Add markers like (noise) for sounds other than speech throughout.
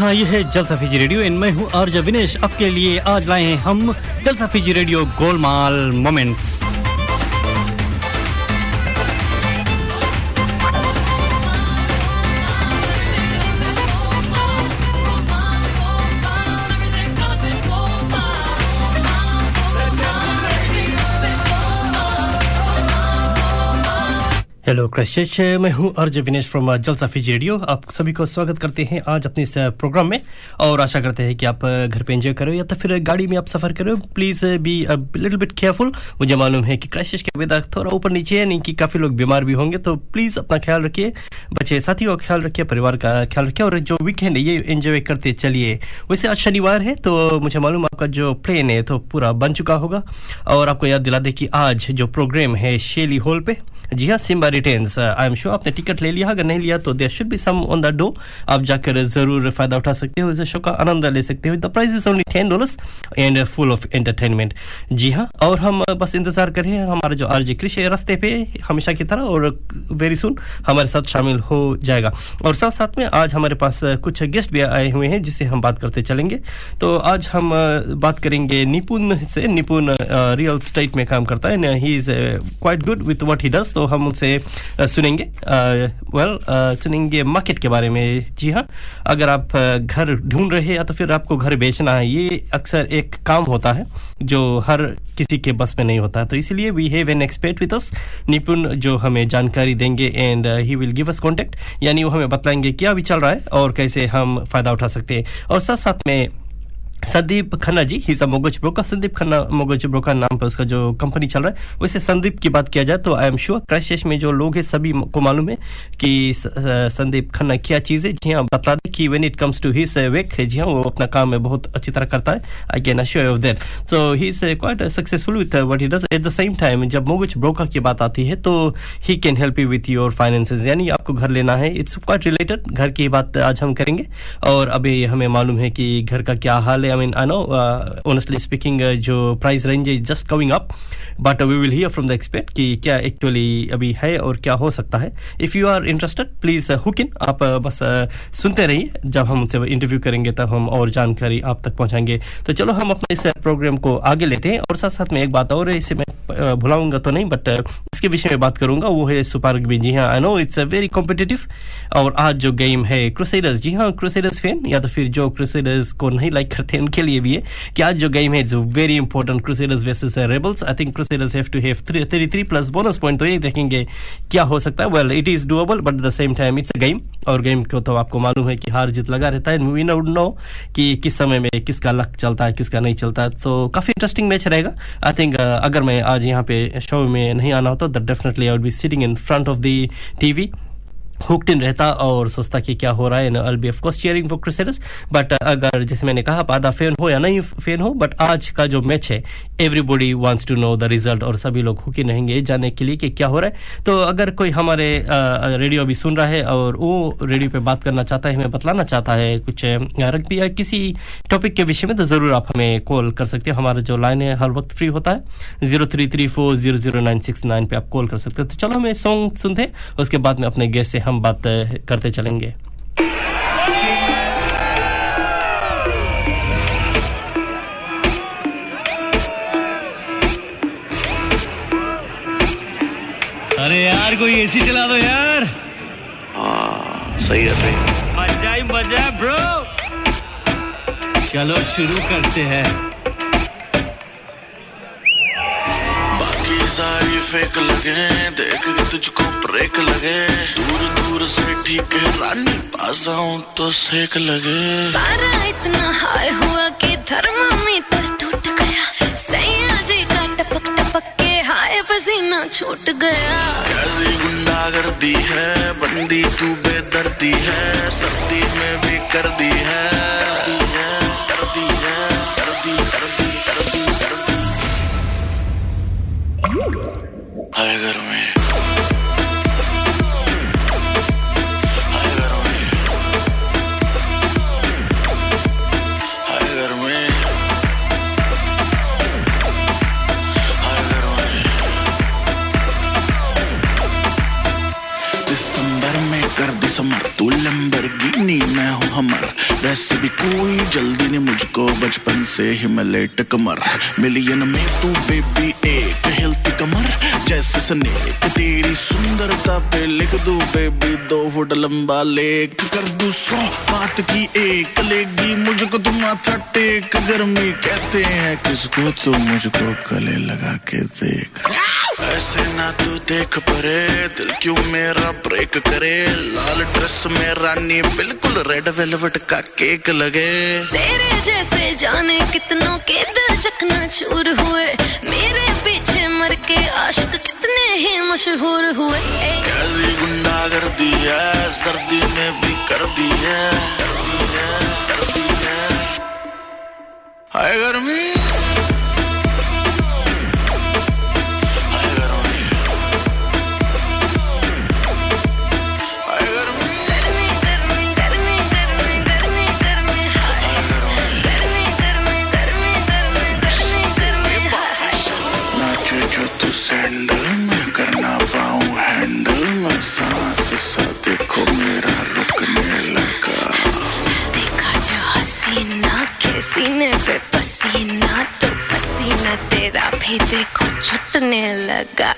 हाँ ये है जलसा फिजी रेडियो। इन मैं हूँ आर्ज विनेश। आपके लिए आज लाए हैं हम Jalsa Fiji radio Golmaal moments. Hello क्रिश्चियच मैं हूँ अर्ज़ Vinesh from Jalsa Fiji radio आप सभी को स्वागत करते हैं आज अपने इस प्रोग्राम में। और आशा करते हैं कि आप घर पे एंजॉय करो या तो फिर गाड़ी में आप सफ़र करो। Please be little bit careful मुझे मालूम है कि क्राइसिस के वेदर थोड़ा ऊपर नीचे है, नहीं कि काफ़ी लोग बीमार भी होंगे तो प्लीज़ अपना ख्याल रखिए। बच्चे, साथियों का ख्याल रखिए, परिवार का ख्याल रखिए और जो वीकेंड है, ये एंजॉय करते चलिए। वैसे आज शनिवार है तो मुझे मालूम आपका जो प्लेन है तो पूरा बन चुका होगा। और आपको याद दिला दे कि आज जो प्रोग्राम है शेली हॉल पे जी हाँ Simba returns I am sure आपने टिकट ले लिया, अगर नहीं लिया तो there should be some on the door आप जाकर ज़रूर फ़ायदा उठा सकते हो, इस शो का आनंद ले सकते हो. The price is only ten dollars and full of entertainment जी हाँ और हम बस इंतज़ार कर रहे हैं. हमारा जो आरजे कृष है, रास्ते पे हमेशा की तरह और वेरी सुन हमारे साथ शामिल हो जाएगा. और साथ साथ में आज हमारे पास कुछ गेस्ट भी आए हुए हैं, जिससे हम बात करते चलेंगे. तो आज हम बात करेंगे निपुण से निपुण रियल स्टेट में काम करता है. He is quite good with what he does तो हम उनसे सुनेंगे। वेल सुनेंगे मार्केट के बारे में। जी हाँ अगर आप घर ढूंढ रहे या तो फिर आपको घर बेचना है, ये अक्सर एक काम होता है जो हर किसी के बस में नहीं होता। तो इसलिए we have an expert with us Nipun, जो हमें जानकारी देंगे and he will give us contact यानी वो हमें बताएँगे क्या भी चल रहा है और कैसे हम फ़ायदा उठा सकते हैं। और साथ साथ में संदीप खन्ना जी ही mortgage broker Sandeep Khanna mortgage broker नाम पर उसका जो कंपनी चल रहा है, वैसे संदीप की बात किया जाए तो आई एम श्योर क्राइस्ट में जो लोग हैं सभी को मालूम है कि संदीप खन्ना क्या चीज़ है। जी हाँ बता दें कि when it comes to his work जी हाँ वो अपना काम में बहुत अच्छी तरह करता है। I can assure of that so he is quite successful with what he does at the same time जब मोगज ब्रोकर की बात आती है तो he can help you with your finances यानी आपको घर लेना है। इट्स क्वाइट रिलेटेड घर की बात आज हम करेंगे। और अभी हमें मालूम है कि घर का क्या हाल है। I mean I know honestly speaking जो प्राइस रेंज है just coming up but we will hear from the expert कि क्या एक्चुअली अभी है और क्या हो सकता है if you are interested please hook in आप uh, बस uh, सुनते रहिए जब हम उनसे इंटरव्यू करेंगे तब हम और जानकारी आप तक पहुंचाएँगे तो चलो हम अपने इस प्रोग्राम को आगे लेते हैं और साथ साथ में एक बात और इसे मैं uh, भुलाऊँगा तो नहीं बट इसके विषय में बात करूँगा वो है सुपर जी हाँ I know it's a very competitive और आज जो गेम है क्रूसेडर्स जी हाँ क्रूसेडर्स फ़ैन या तो फिर जो क्रूसेडर्स को नहीं लाइक करते उनके लिए भी है कि आज जो गेम है it's very important Crusaders versus Rebels I think Crusaders have to have 33 plus bonus point तो ये देखेंगे क्या हो सकता है। Well it is doable but the same time it's a game और गेम को तो आपको मालूम है कि हार जीत लगा रहता है वी नो नो कि किस समय में किसका लक चलता है, किसका नहीं चलता है। तो काफ़ी इंटरेस्टिंग मैच रहेगा। आई थिंक अगर मैं आज यहाँ पे शो में नहीं आना होता तो definitely I would be sitting in front of the TV hooked in रहता और सोचता कि क्या हो रहा है I be of course cheering for Crusaders but अगर जैसे मैंने कहा आधा फ़ैन हो या नहीं फ़ैन हो बट आज का जो मैच है everybody wants to know the result और सभी लोग हुकी रहेंगे जानने के लिए कि क्या हो रहा है। तो अगर कोई हमारे रेडियो अभी सुन रहा है और वो रेडियो पे बात करना चाहता है, हमें बतलाना चाहता है, कुछ रग्बी या किसी टॉपिक के विषय में तो ज़रूर आप हमें कॉल कर सकते हो। हमारा जो लाइन है, हर वक्त फ्री होता है। Zero three three four zero zero nine six nine पे आप कॉल कर सकते हो। तो चलो हमें सॉन्ग सुनते हैं, उसके बाद में अपने गेस्ट से हम बात करते चलेंगे। अरे यार कोई एसी चला दो यार। सही है सही मज़ा ही मज़ा ब्रो चलो शुरू करते हैं। सारी फेक लगे देख के तुझको ब्रेक लगे दूर दूर से ठीक है रानी पास आऊँ तो सेक लगे पारा इतना हाई हुआ कि थर्मामीटर टूट गया। सैया जी का टपक टपक के हाय पसीना छूट गया। कैसी गुंडागर्दी है बंदी तू बेदर्दी है सर्दी में भी कर दी कर दी है। कोई जल्दी ने मुझको बचपन से ही मैं लेट कमर मिलियन में तू बेबी एक कमर जैसे स्नेक तेरी सुंदरता पे लिख दू बेबी दो फुट लंबा लेख कर दू सौ बात की एक लेगी मुझको तू माथा टेक गर्मी कहते हैं किसको तू मुझको गले लगा के देख ऐसे ना तू देख परे दिल क्यों मेरा ब्रेक करे लाल ड्रेस में रानी बिल्कुल रेड वेलवेट का केक लगे तेरे जैसे जाने कितनों के दिल चकना चूर हुए मेरे पीछे मर के आशिक कितने ही मशहूर हुए। कैसी गुंडा कर दी है, सर्दी में भी कर दी है कर दी है कर दी है। हाय गर्मी। सैंडल में करना पाऊँ हैंडल में सांस सा देखो मेरा रुकने लगा। देखा जो हसीना के सीने पे पसीना तो पसीना तेरा भी देखो छुटने लगा।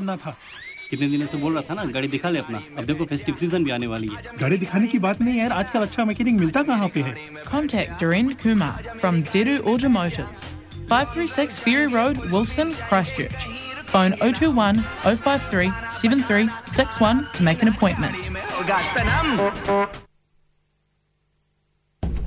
भी अभी बंद पड़ना था कितने दिनों से बोल रहा था ना गाड़ी दिखा ले अपना अब देखो फेस्टिव सीजन भी आने वाली है गाड़ी दिखाने की बात नहीं है यार आजकल अच्छा मैकेनिक मिलता कहाँ पे है Contact Doreen Kumar from Deru Automotives, 536 Ferry Road, Wilston, Christchurch. Phone 021 053 7361 to make an appointment.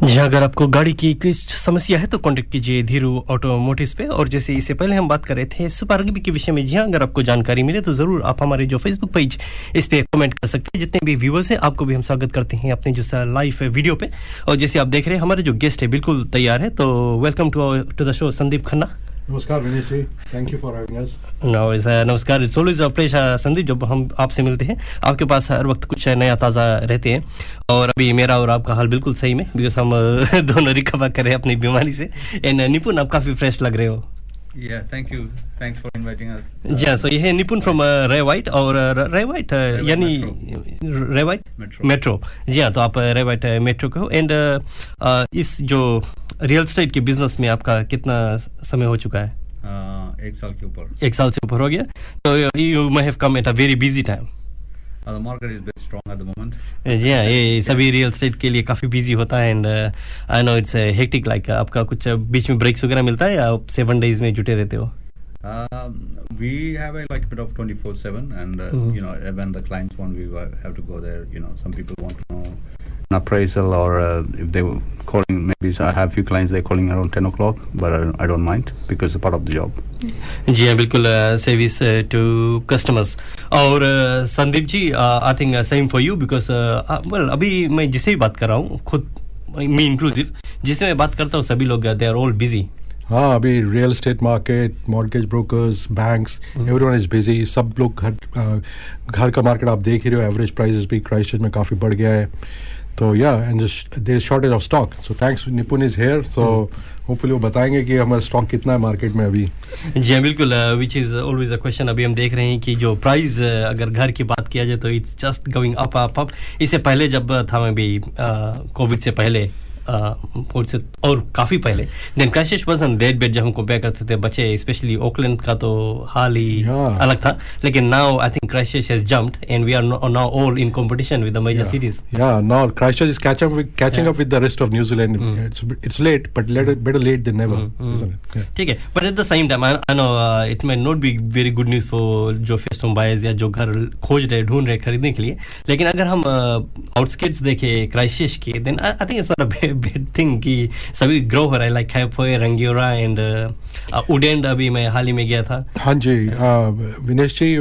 जी हाँ, अगर आपको गाड़ी की कुछ समस्या है तो कांटेक्ट कीजिए धीरू ऑटोमोटिव पे। और जैसे इससे पहले हम बात कर रहे थे सुपर रग्बी के विषय में जी हाँ अगर आपको जानकारी मिले तो ज़रूर आप हमारे जो फेसबुक पेज इस पे कमेंट कर सकते हैं। जितने भी व्यूवर्स हैं आपको भी हम स्वागत करते हैं अपने जो लाइव वीडियो पे। और जैसे आप देख रहे हैं हमारे जो गेस्ट है बिल्कुल तैयार है। तो welcome to to the show Sandeep Khanna. नमस्कार Vinesh ji thank you for having us नमस्कार it's always a pleasure Sandeep, जब हम आपसे मिलते हैं, आपके पास हर वक्त कुछ नया ताज़ा रहते हैं, और अभी मेरा और आपका हाल बिल्कुल सही में बिकॉज़ हम, (laughs) दोनों रिकवर कर रहे हैं अपनी बीमारी से एंड निपुण, आप काफ़ी फ्रेश लग रहे हो। Yeah, thank you. Thanks for inviting us. जी सो ये है निपुण फ्रॉम रे वाइट और रे वाइट यानी रे वाइट मेट्रो जी हाँ तो आप रे वाइट मेट्रो के हो. एंड इस जो रियल स्टेट के बिज़नेस में आपका कितना समय हो चुका है? Uh, एक साल के ऊपर। एक साल से ऊपर हो गया। तो you may have come at a very busy time Uh, the market is very strong at the moment. जी हाँ ये सभी रियल स्टेट के लिए काफ़ी बिज़ी होता है and I know it's hectic like आपका कुछ बीच में ब्रेक्स वगैरह मिलता है या आप सेवन डेज़ में जुटे रहते हो Um, we have a like bit of 24/7, and uh, mm-hmm. you know when the clients want, we have to go there. You know, some people want to know an appraisal or uh, if they were calling, maybe I have few clients they're calling around 10 o'clock, but I, I don't mind because it's part of the job. जी हाँ बिल्कुल service to customers और uh, Sandeep ji I think same for you because well अभी मैं जिसे भी बात कर रहा हूँ खुद मी इंक्लूसिव जिससे मैं बात करता हूँ सभी लोग दे आर ऑल बिज़ी हाँ अभी real estate market mortgage brokers banks everyone is busy सब लोग घर घर का मार्केट आप देख ही रहे हो एवरेज प्राइसेस भी क्राइस्ट में काफ़ी बढ़ गया है। तो या and there shortage of stock so thanks Nipun is here so hopefully वो बताएँगे कि हमारा स्टॉक कितना है मार्केट में अभी। जी हाँ बिल्कुल which is always a question अभी हम देख रहे हैं कि जो प्राइस अगर घर की बात किया जाए तो it's just going up up up इससे पहले जब था मैं भी कोविड से पहले से और काफ़ी पहले then crashes was an dead bed जब हम कंपेयर करते थे बच्चे स्पेशली ओकलैंड का तो हाल ही. अलग था लेकिन now I think crashes has jumped and we are now all in competition with the major up with, catching up with the rest of New Zealand. It's it's late, but later, better late than never, isn't it? Yeah. ठीक है but at the same time I know it may not be very good news for जो first home buyers या जो घर खोज रहे ढूंढ रहे खरीदने के लिए लेकिन अगर हम आउटस्केट्स देखें क्राइसिस के then I think it's not a bad thing कि सभी ग्रो हो रहा है लाइक खैफोए रंगियोरा एंड उडेंड अभी मैं हाल ही में गया था। हाँ जी विनेश जी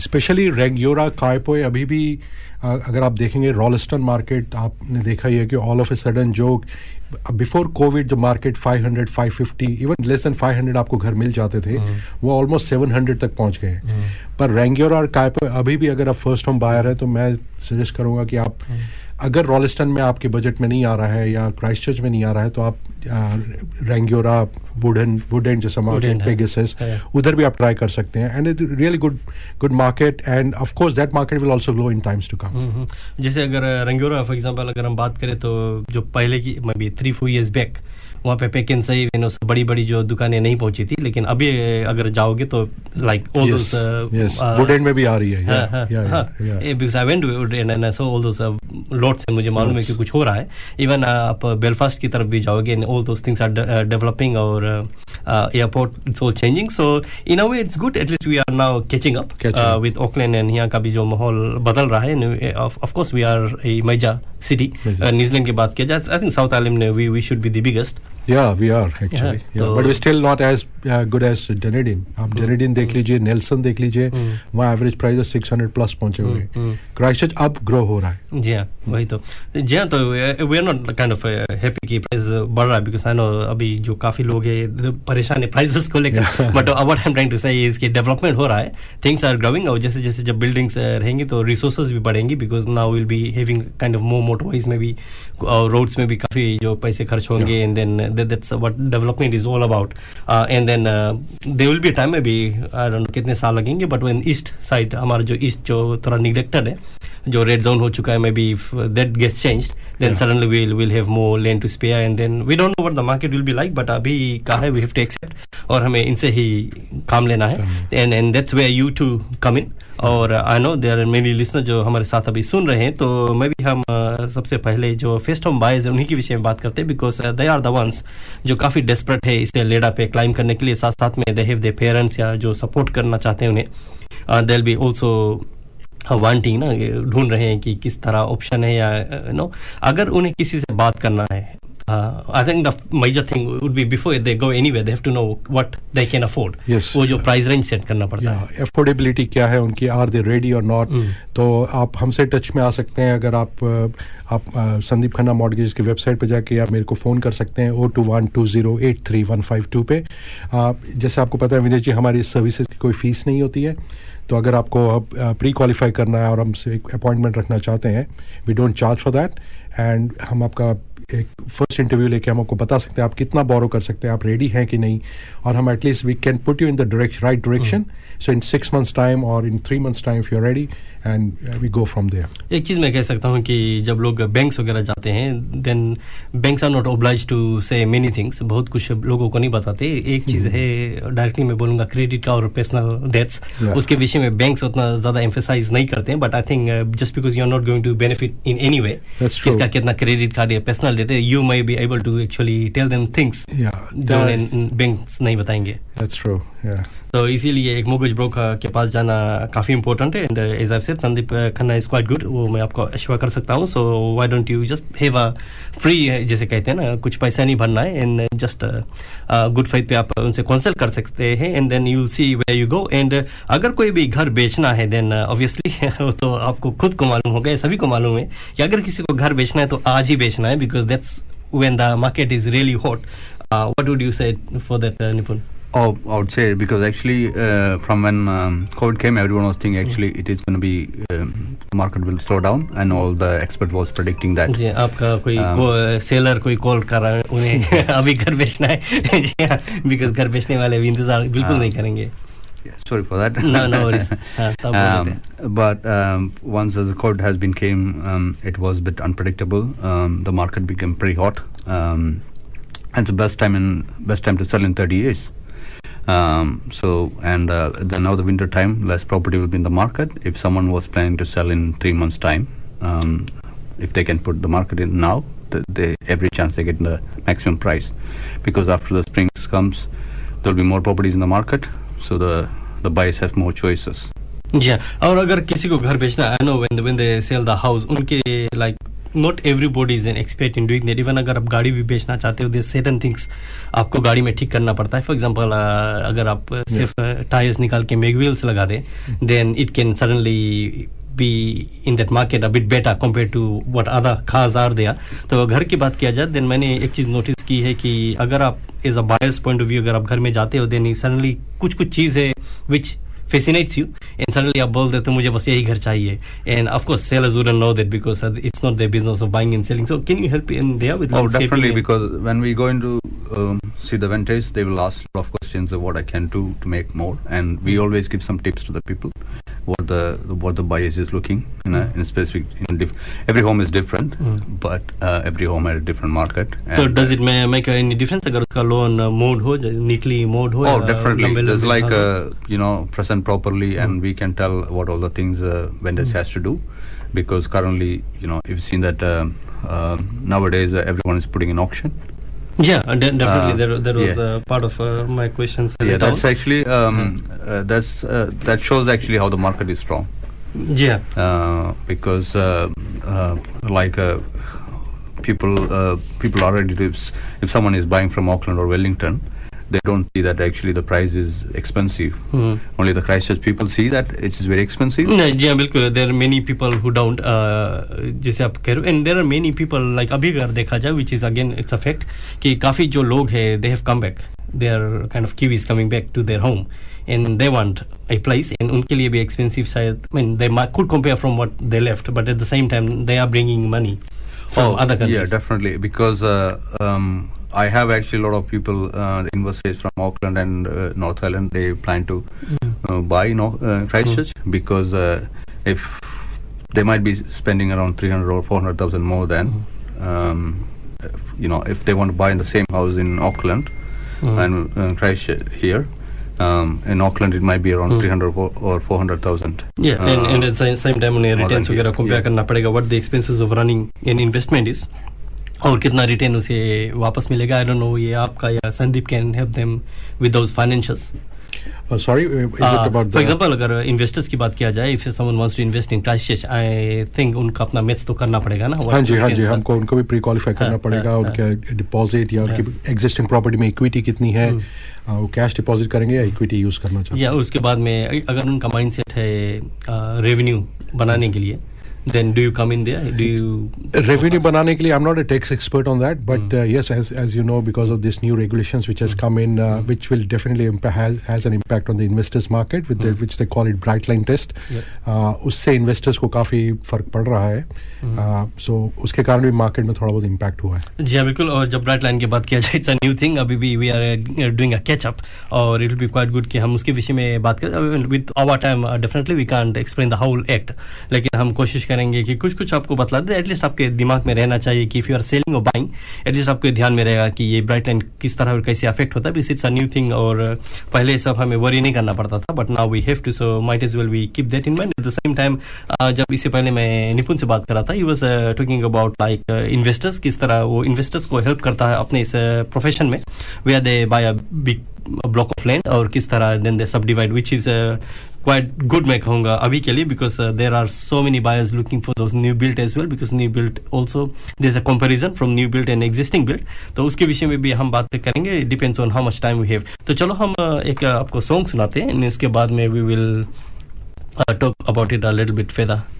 स्पेशली रेंग्योरा कायपोए अभी भी अगर आप देखेंगे रॉलस्टन मार्केट आपने देखा ही है कि ऑल ऑफ़ ए सडन जो बिफोर कोविड जो मार्केट 500 550 इवन लेस देन 500 आपको घर मिल जाते थे वो ऑलमोस्ट 700 तक पहुँच गए। पर रेंग्योरा और कायपोए अभी भी अगर आप फ़र्स्ट होम बायर हैं तो मैं सजेस्ट करूँगा कि आप अगर रॉलिस्टन में आपके बजट में नहीं आ रहा है या क्राइस्टचर्च में नहीं आ रहा है तो आप रेंग्योरा वुडन वुडन जैसा मार्केट है, पेगासस है। उधर भी आप ट्राई कर सकते हैं। And it really good good market and of course that market will also grow in times to come जैसे अगर रंगोरा फॉर एग्जांपल अगर हम बात करें तो जो पहले की maybe three four years back वहाँ पे पैक एंड सही know, बड़ी बड़ी जो दुकानें नहीं पहुँची थी लेकिन अभी अगर जाओगे तो लाइक ऑल yes. में भी आ रही है, Woodend and I saw all those uh, lots and मुझे मालूम है कि कुछ हो रहा है। इवन आप बेलफास्ट की तरफ़ भी जाओगे all those things are de- uh, developing और airport it's all changing so in a way it's good at least we are now catching up Catching up. With Auckland and यहाँ का भी जो माहौल बदल रहा है of course we are a major city Major. New Zealand की बात किया जाए आई थिंक साउथ आइलैंड में we we should be the biggest या वी आर एक्चुअली तो- but we still not as good as Dunedin आप Dunedin देख लीजिए नेल्सन देख लीजिए वहाँ average price six hundred plus पहुँचे हुए। क्राइस्टचर्च अब ग्रो हो रहा है। जी हाँ वही तो। जी हाँ तो we are not kind of happy कि प्राइस बढ़ रहा है बिकॉज़ आई नो अभी जो काफ़ी लोग हैं परेशान है प्राइसेस को लेकर। But what I am trying to say is कि डेवलपमेंट हो रहा है थिंग्स आर ग्रोइंग और जैसे जैसे जब बिल्डिंग्स रहेंगी तो रिसोर्सेज भी बढ़ेंगी because now will be having kind of more motorways में भी और रोड्स में भी काफ़ी जो पैसे खर्च होंगे and then that's what development is all about and then they will be time में भी आई डोंट कितने साल लगेंगे बट व्हेन ईस्ट साइड हमारा जो ईस्ट जो थोड़ा निगलेक्टेड है, जो रेड जोन हो चुका है maybe that gets changed then suddenly we'll will have more land to spare and then we don't know what the market will be like but अभी का है? वी हैव टू एक्सेप्ट और हमें इनसे ही काम लेना है। And and that's where you to come in और I know there are many listener जो हमारे साथ अभी सुन रहे हैं तो मैं भी हम सबसे पहले जो फेस्ट होम बायर्स है उन्हीं के विषय में बात करते हैं because they are the ones जो काफ़ी डेस्परेट है इसे लेडा पे क्लाइम करने के लिए। साथ साथ में दे हैव दे पेरेंट्स या जो सपोर्ट करना चाहते हैं उन्हें। देल बी ऑल्सो वांटिंग ना ढूंढ रहे हैं कि किस तरह ऑप्शन है या यू नो अगर उन्हें किसी से बात करना है I think the major thing would be before they go anywhere they have to know what they can afford Yes. वो जो प्राइस रेंज सेट करना पड़ता yeah. है अफोर्डेबिलिटी क्या है उनकी आर दे रेडी और नॉट। तो आप हमसे टच में आ सकते हैं अगर आप आप संदीप खन्ना मॉडगेज की वेबसाइट पर जाके आप मेरे को फ़ोन कर सकते हैं O two one two zero eight three one five two पे जैसे आपको पता है विनेश जी हमारी सर्विसेज़ की कोई फ़ीस नहीं होती है तो अगर आपको प्री क्वालिफाई करना है और हमसे एक अपॉइंटमेंट रखना चाहते हैं we don't charge for that and हम आपका एक फ़र्स्ट इंटरव्यू लेके हम आपको बता सकते हैं, आप कितना बोरो कर सकते हैं, आप रेडी हैं कि नहीं? और हम at least we can put you in the direction right direction so in six months time और in three months time if you are ready and we go from there एक चीज़ मैं कह सकता हूँ कि जब लोग बैंक्स वगैरह जाते हैं then banks are not oblige to say many things बहुत कुछ लोगों को नहीं बताते। एक चीज़ है डायरेक्टली मैं बोलूँगा क्रेडिट और पर्सनल डेट्स उसके विषय में बैंक्स उतना ज़्यादा एम्फेसाइज नहीं करते हैं but I think just because you are not going to benefit in any way. किसका कितना क्रेडिट कार्ड या पर्सनल डेट है you may be able to actually tell them things banks नहीं बताएँगे। That's true. Yeah. तो इसीलिए एक mortgage broker के पास जाना काफ़ी इंपॉर्टेंट है। And as I said Sandeep Khanna is quite good वो मैं आपको अश्योर कर सकता हूँ। So why don't you just have a free जैसे कहते हैं ना कुछ पैसा नहीं भरना है। एंड जस्ट गुड फाइट पे आप उनसे कंसल्ट कर सकते हैं। And then you see way you go and अगर कोई भी घर बेचना है देन ऑब्वियसली (laughs) वो तो आपको खुद को मालूम होगा सभी को मालूम है। कि अगर किसी को घर बेचना है तो आज ही बेचना है। Because that's market is really hot. Uh, what would you say for that uh, nipun? Oh, I would say because actually uh, from when um, COVID came, everyone was thinking actually it is going to be um, the market will slow down, and all the expert was predicting that. जी आपका कोई Um, seller कोई call कर रहा है उन्हें (laughs) अभी घर बेचना है जी हाँ बिकॉज घर बेचने वाले अभी इंतजार बिल्कुल नहीं करेंगे Yeah, sorry for that. No, no worries. हाँ, (laughs) तब बोल um, लेते but um, once the code has been came, um, it was a bit unpredictable. Um, the market became pretty hot. Um, and it's the best time in best time to sell in 30 years. Um, so and uh, then now the winter time, less property will be in the market. If someone was planning to sell in three months' time, um, if they can put the market in now, th- they every chance they get the maximum price, because after the spring comes, there will be more properties in the market, so the the buyers have more choices. जी हाँ और अगर किसी को घर बेचना I know when when they sell the house उनके like not everybody is an expert in doing that even अगर आप गाड़ी भी बेचना चाहते हो देयर सर्टेन थिंग्स आपको गाड़ी में ठीक करना पड़ता है। फॉर एग्जांपल अगर आप सिर्फ़ टायर्स निकाल के मेग व्हील्स लगा दें then it can suddenly be in that market a bit better compared to what other cars are there. तो घर की बात किया जाए देन मैंने एक चीज़ नोटिस की है कि अगर आप as a buyers point of view अगर आप घर में जाते हो देन सडनली कुछ कुछ चीज़ है विच fascinates you and suddenly आप बोल देते हो मुझे बस यही घर चाहिए and of course sellers wouldn't know that because uh, it's not their business of buying and selling so can you help in there with Oh, landscaping definitely, and- because when we go into um, see the vendors, they will ask a lot of questions of what I can do to make more, and we always give some tips to the people what the what the buyers is looking in a, in a specific. In diff- every home is different, but uh, every home has a different market. तो and, does it ma- make any difference अगर उसका loan mode हो neatly mode हो Oh, या definitely. लंबे There's लंबे like हाँ, uh, you know present properly, and we can tell what all the things uh, vendors has to do, because currently you know you've seen that um uh, nowadays uh, everyone is putting in auction. yeah de- definitely. Uh, there, there was yeah. uh, part of uh, my questions Yeah, that's actually um, uh, that's uh, that shows actually how the market is strong. yeah. Uh, because uh, uh, like uh, people uh, people already lives if someone is buying from Auckland or Wellington, they don't see that actually the price is expensive. Hmm. Only the Christchurch people see that it's very expensive. नहीं जी हाँ बिल्कुल there are many people who doubt जैसे आप कह रहे हो and there are many people like अभी अगर देखा जाए which is again it's a fact कि काफ़ी जो लोग हैं they have come back they are kind of Kiwis coming back to their home and they want a place and उनके लिए भी एक्सपेंसिव शायद I mean they might, could compare from what they left but at the same time they are bringing money from other countries Oh, Yeah, definitely. Because uh, um, I have actually a lot of people, uh, investors from Auckland and uh, North Island, they plan to uh, buy no, uh, Christchurch mm. because uh, if they might be spending around 300 or 400,000 more than, mm. um, you know, if they want to buy in the same house in Auckland mm. and uh, Christchurch here. Um, in Auckland, it might be around mm-hmm. mm. 300 or 400,000. Yeah, and, and uh, at the same time, returns, we got to compare yeah. what the expenses of running an investment is. और कितना return उसे वापस मिलेगा? I don't know ये आपका या Sandeep can help them with those financials Uh, uh, is for example अगर investors की बात किया जाए if someone wants to invest in Christchurch I think उनका अपना मैथ्स तो करना पड़ेगा ना? हाँ जी हाँ जी हमको उनको भी प्री क्वालिफाई करना हाँ, पड़ेगा हाँ, उनके डिपॉजिट या उनकी एग्जिस्टिंग प्रॉपर्टी में इक्विटी कितनी है वो कैश डिपॉजिट करेंगे या इक्विटी यूज़ करना चाहते या उसके बाद में अगर उनका माइंडसेट है रेवेन्यू बनाने के लिए then do you come in there do you revenue banane ke liye, I'm not a tax expert on that, but mm. uh, yes, as as you know, because of this new regulations which has mm. come in, uh, mm. which will definitely impa- has, has an impact on the investors market, with the, which they call it bright line test. Yep. Uh, उससे investors को काफ़ी फ़र्क पड़ रहा है, uh, so उसके कारण भी market में थोड़ा बहुत impact हुआ है. जी हाँ बिल्कुल और जब ब्राइट लाइन की बात किया जाए इट्स अ न्यू थिंग अभी भी we are doing a catch up और it will be quite good कि हम उसके विषय में बात करें with our time definitely we can't explain the whole act लेकिन हम कोशिश करेंगे कि कुछ कुछ आपको बतला दे। एटलीस्ट आपके दिमाग में रहना चाहिए कि इफ़ यू आर सेलिंग और बाइंग एटलीस्ट आपको ध्यान में रहेगा कि ये ब्राइट लाइन किस तरह और कैसे अफेक्ट होता है। इट्स अ न्यू थिंग और पहले सब हमें वरी नहीं करना पड़ता था but now we have to so might as well we keep that in mind at the same time जब इससे पहले मैं निपुण से बात कर रहा था he was talking about like investors किस तरह वो इन्वेस्टर्स को हेल्प करता है अपने इस प्रोफेशन में way are they buy a big block of land और किस तरह then they subdivide which is quite good मैं कहूँगा अभी के लिए because there are so many buyers looking for those new built as well because new built also this a comparison from new built and existing built तो उसके विषय में भी हम बात करेंगे depends on how much time we have तो चलो हम uh, एक uh, आपको सॉन्ग सुनाते हैं and इसके बाद में we will talk about it a little bit फेदा तेरी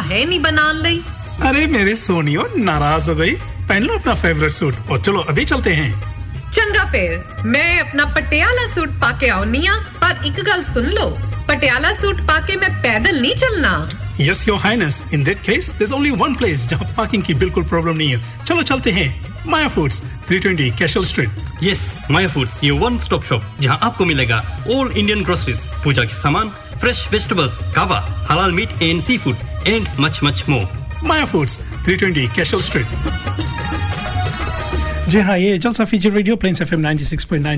है नहीं बना ली अरे मेरी सोनियो नाराज़ हो गई। पहन लो अपना फेवरेट सूट और चलो अभी चलते हैं। चंगा फिर। मैं अपना पटियाला सूट पाके आउनी हाँ, पर एक गल सुन लो। पटियाला सूट पाके मैं पैदल नहीं चलना। Yes your highness in that case there is only one place जहाँ पार्किंग की बिल्कुल प्रॉब्लम नहीं है। चलो चलते हैं। Maya foods 320 Cashel street yes Maya foods your one stop shop जहाँ आपको मिलेगा ऑल इंडियन ग्रोसरीज पूजा के सामान फ्रेश वेजिटेबल्स कावा हलाल meat and sea food and much much more Maya foods 320 Cashel street जी हाँ ये Jalsa feature radio Plains F M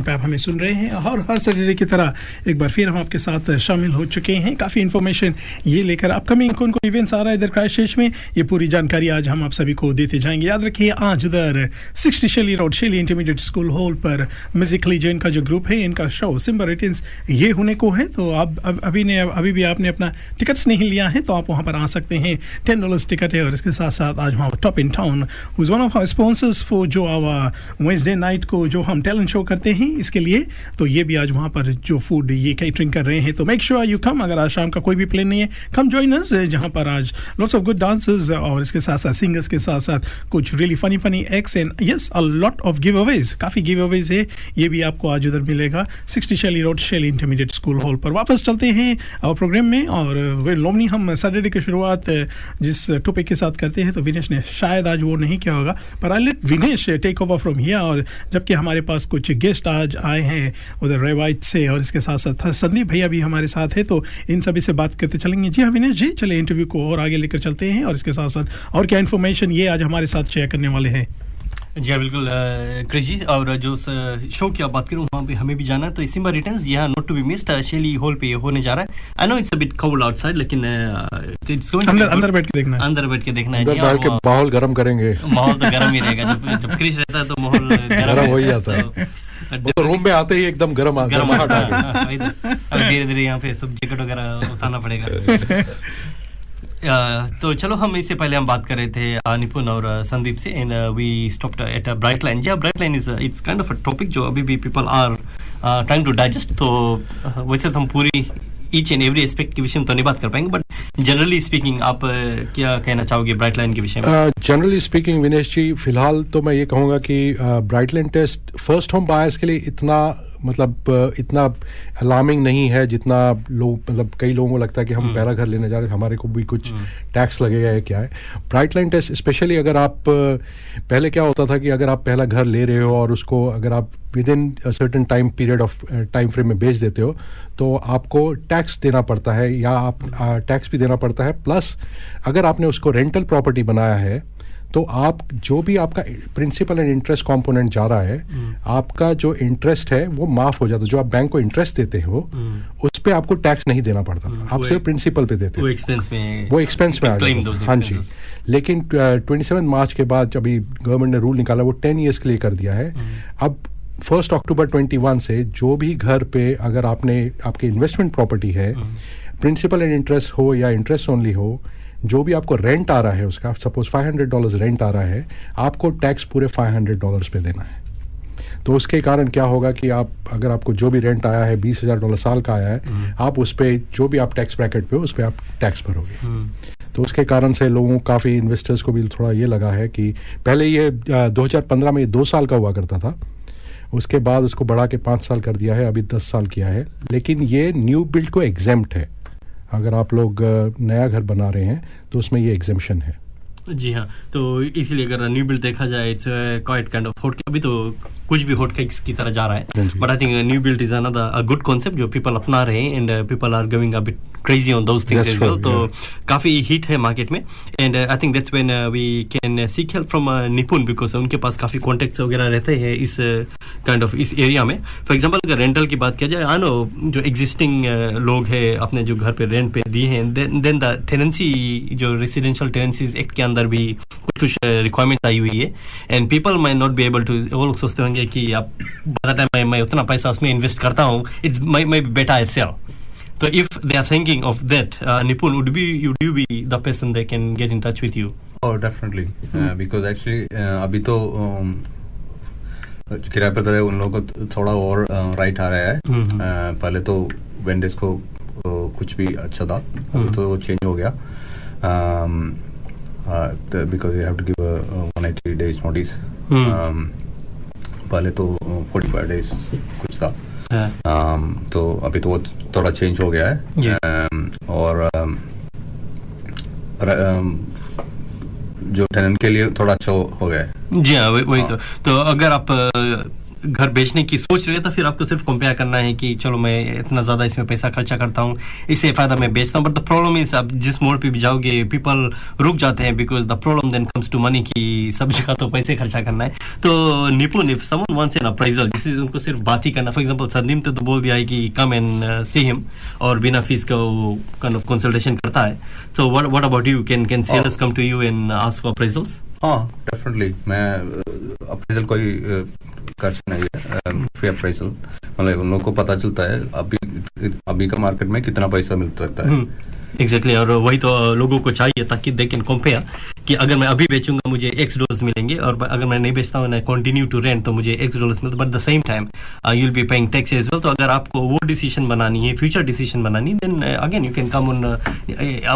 पे आप हमें सुन रहे हैं और हर सैटरडे की तरह एक बार फिर हम आपके साथ शामिल हो चुके हैं। काफ़ी इन्फॉर्मेशन ये लेकर अपकमिंग कौन कौन इवेंट्स आ रहा है इधर क्राइस्ट में ये पूरी जानकारी आज हम आप सभी को देते जाएँगे। याद रखिए आज उधर sixty Shirley road Shirley intermediate school hall पर म्यूजिकली जो इनका जो ग्रुप है इनका शो सिम्बर रिटर्स ये होने को है। तो आप अब, अभी ने अभी भी आपने अपना टिकट्स नहीं लिया है तो आप वहाँ पर आ सकते हैं। टेन डॉलर्स टिकट है और इसके साथ साथ आज वहाँ top in town one of sponsors for जो आवा वेंसडे नाइट को जो हम टैलेंट शो करते हैं इसके लिए तो ये भी आज वहाँ पर जो फ़ूड ये कैटरिंग कर रहे हैं तो मेक श्योर यू कम अगर आज शाम का कोई भी प्लान नहीं है कम जॉइन अस जहाँ पर आज लॉट्स ऑफ़ गुड डांसर्स और इसके साथ साथ सिंगर्स के साथ साथ कुछ really funny funny acts and yes a lot of giveaways काफ़ी गिव अवेज है, ये भी आपको आज उधर मिलेगा सिक्सटी शैली रोड शैली इंटरमीडिएट स्कूल हॉल पर वापस चलते हैं और प्रोग्राम में, और लोमनी हम सैटरडे की शुरुआत, जिस टॉपिक के साथ करते हैं तो विनेश ने शायद आज वो नहीं किया होगा, पर I let Vinesh take over from here और जबकि हमारे पास कुछ गेस्ट आज आए हैं उधर रेवाइट से और इसके साथ साथ संदीप भैया भी हमारे साथ है तो इन सभी से बात करते चलेंगे। जी हाँ विनेश जी चले इंटरव्यू को और आगे लेकर चलते हैं और इसके साथ साथ और क्या इन्फॉर्मेशन ये आज हमारे साथ शेयर करने वाले हैं? जी हाँ बिल्कुल क्रिश जी और जो शो की आप बात करूँ वहाँ पे हमें भी जाना है। तो सिम्बा रिटर्न्स यहाँ not to be missed Shirley hall पे होने जा रहा है। I know it's a bit cold outside लेकिन इट्स गोइंग अंदर अंदर बैठ के देखना है। अंदर बैठ के देखना है जी हाँ, के माहौल गर्म करेंगे। माहौल तो गर्म ही रहेगा जब जब क्रिश रहता है तो माहौल (laughs) गर्म हो ही जाता है। तो- तो रूम में आते ही एकदम गर्म गर्म (laughs) तो। धीरे धीरे यहाँ पे सब जैकेट वगैरह उठाना पड़ेगा। (laughs) तो चलो हम इससे पहले हम बात कर रहे थे निपुण और संदीप से and we stopped at a bright line या bright line is it's kind of a topic जो अभी भी people are trying to digest तो वैसे तो हम पूरी ईच एंड एवरी एस्पेक्ट के विषय में तो नहीं बात कर पाएँगे बट जनरली स्पीकिंग आप क्या कहना चाहोगे ब्राइट लाइन के विषय में? जनरली स्पीकिंग विनेश जी, फ़िलहाल तो मैं ये कहूँगा कि bright line test first home buyers के लिए इतना मतलब इतना अलार्मिंग नहीं है जितना लोग मतलब कई लोगों को लगता है कि हम पहला घर लेने जा रहे हैं हमारे को भी कुछ टैक्स लगेगा या क्या है। ब्राइट लाइन टेस्ट स्पेशली अगर आप पहले क्या होता था कि अगर आप पहला घर ले रहे हो और उसको अगर आप within certain time period of time frame में बेच देते हो तो आपको टैक्स देना पड़ता है या आप टैक्स भी देना पड़ता है। प्लस अगर आपने उसको रेंटल प्रॉपर्टी बनाया है तो आप जो भी आपका प्रिंसिपल एंड इंटरेस्ट कंपोनेंट जा रहा है आपका जो इंटरेस्ट है वो माफ़ हो जाता है। जो आप बैंक को इंटरेस्ट देते हो उस पे आपको टैक्स नहीं देना पड़ता। था आप सिर्फ़ प्रिंसिपल पे देते वो एक्सपेंस में वो एक्सपेंस में आ जाता हाँ जी। लेकिन ट्वेंटी सेवन मार्च के बाद जब गवर्नमेंट ने रूल निकाला वो टेन ईयर्स के लिए कर दिया है। अब फ़र्स्ट अक्टूबर 21 से जो भी घर पे अगर आपने आपकी इन्वेस्टमेंट प्रॉपर्टी है प्रिंसिपल एंड इंटरेस्ट हो या इंटरेस्ट ओनली हो जो भी आपको रेंट आ रहा है उसका सपोज़ 500 डॉलर रेंट आ रहा है आपको टैक्स पूरे 500 डॉलर्स पे देना है। तो उसके कारण क्या होगा कि आप अगर आपको जो भी रेंट आया है बीस हज़ार डॉलर साल का आया है आप उस पर जो भी आप टैक्स ब्रैकेट पे हो उस पर आप टैक्स भरोगे। तो उसके कारण से लोगों काफ़ी इन्वेस्टर्स को भी थोड़ा ये लगा है कि पहले ये अ, 2015 में ये दो साल का हुआ करता था। उसके बाद उसको बढ़ा के पाँच साल कर दिया है अभी दस साल किया है। लेकिन ये न्यू बिल्ड को एग्जेम्प्ट है। अगर आप लोग नया घर बना रहे हैं तो उसमें ये एग्जेम्पशन है। जी हाँ तो इसीलिए अगर न्यू बिल्ड देखा जाए it's quite kind of hot अभी तो कुछ भी हॉट केक्स की तरह जा रहा हाँ। But I think new build is another a good concept जो पीपल अपना रहे हैं and people are going a bit crazy on those things as well तो काफ़ी हिट है मार्केट में। And I think that's when we can seek help from Nipun because उनके पास काफ़ी कॉन्टेक्ट्स वगैरह रहते हैं इस काइंड ऑफ़ इस एरिया में। फॉर एग्जांपल अगर रेंटल की बात किया जाए आई नो जो एग्जिस्टिंग लोग हैं अपने जो घर पे रेंट पे दिए हैं देन द टेनेंसी जो रेसिडेंशियल टेनेंसीज एक्ट के अंदर भी कुछ कुछ रिक्वायरमेंट आई हुई है and people may not be able to वो लोग सोचते होंगे कि आप द टाइम मैं मैं उतना पैसा उसमें इन्वेस्ट करता हूँ इट्स माई माई बेटा if they are thinking of that, uh, Nipun, would be would you be the person they can get in touch with you? Oh, definitely. Uh, because actually, uh, अभी तो um, किराए पे तो उन लोगों को थोड़ा और राइट आ रहा है हम्म। Uh, पहले तो वेंडर्स को uh, कुछ भी अच्छा था हम्म। तो चेंज हो गया um, uh, because you have to give a, a 180 days notice hmm. um, पहले तो फोर्टी फाइव डेज़ कुछ था हाँ। um, तो अभी तो वो थोड़ा चेंज हो गया है Yeah. um, और um, um, जो टेनेंट के लिए थोड़ा अच्छा हो हो गया है जी हाँ वही वही तो तो अगर आप अ, घर बेचने की सोच रहे हैं तो फिर आपको सिर्फ़ कंपेयर करना है कि चलो मैं इतना ज़्यादा इसमें पैसा खर्चा करता हूँ इससे फ़ायदा मैं बेचता हूँ। बट द प्रॉब्लम इज़ आप जिस मोड़ पे भी जाओगे पीपल रुक जाते हैं because the problem then comes to money की सब जगह तो पैसे खर्चा करना है। तो Nipun if someone wants an appraisal जिससे उनको सिर्फ़ बात ही करना। फॉर एग्जांपल संदीप तो, तो बोल दिया है कि कम एंड सी हिम और बिना फ़ीस का वो काइंड ऑफ़ कंसल्टेशन करता है। तो what what about you? Can can sellers come to you and ask for appraisals? हाँ डेफिनेटली मैं अप्रेजल कोई खर्च नहीं है फ्री अप्रेजल मतलब उन लोगों को पता चलता है अभी अभी का मार्केट में कितना पैसा मिल सकता है एग्जैक्टली और वही तो लोगों को चाहिए ताकि दे कैन कंपेयर कि अगर मैं अभी बेचूँगा, मुझे एक्स डॉलर्स मिलेंगे और अगर मैं नहीं बेचता हूँ कंटिन्यू टू रेंट तो मुझे एक्स डॉलर्स मिलते but the same time you will be paying tax as well तो अगर आपको वो डिसीज़न बनानी है फ्यूचर डिसीज़न बनानी then again you can come on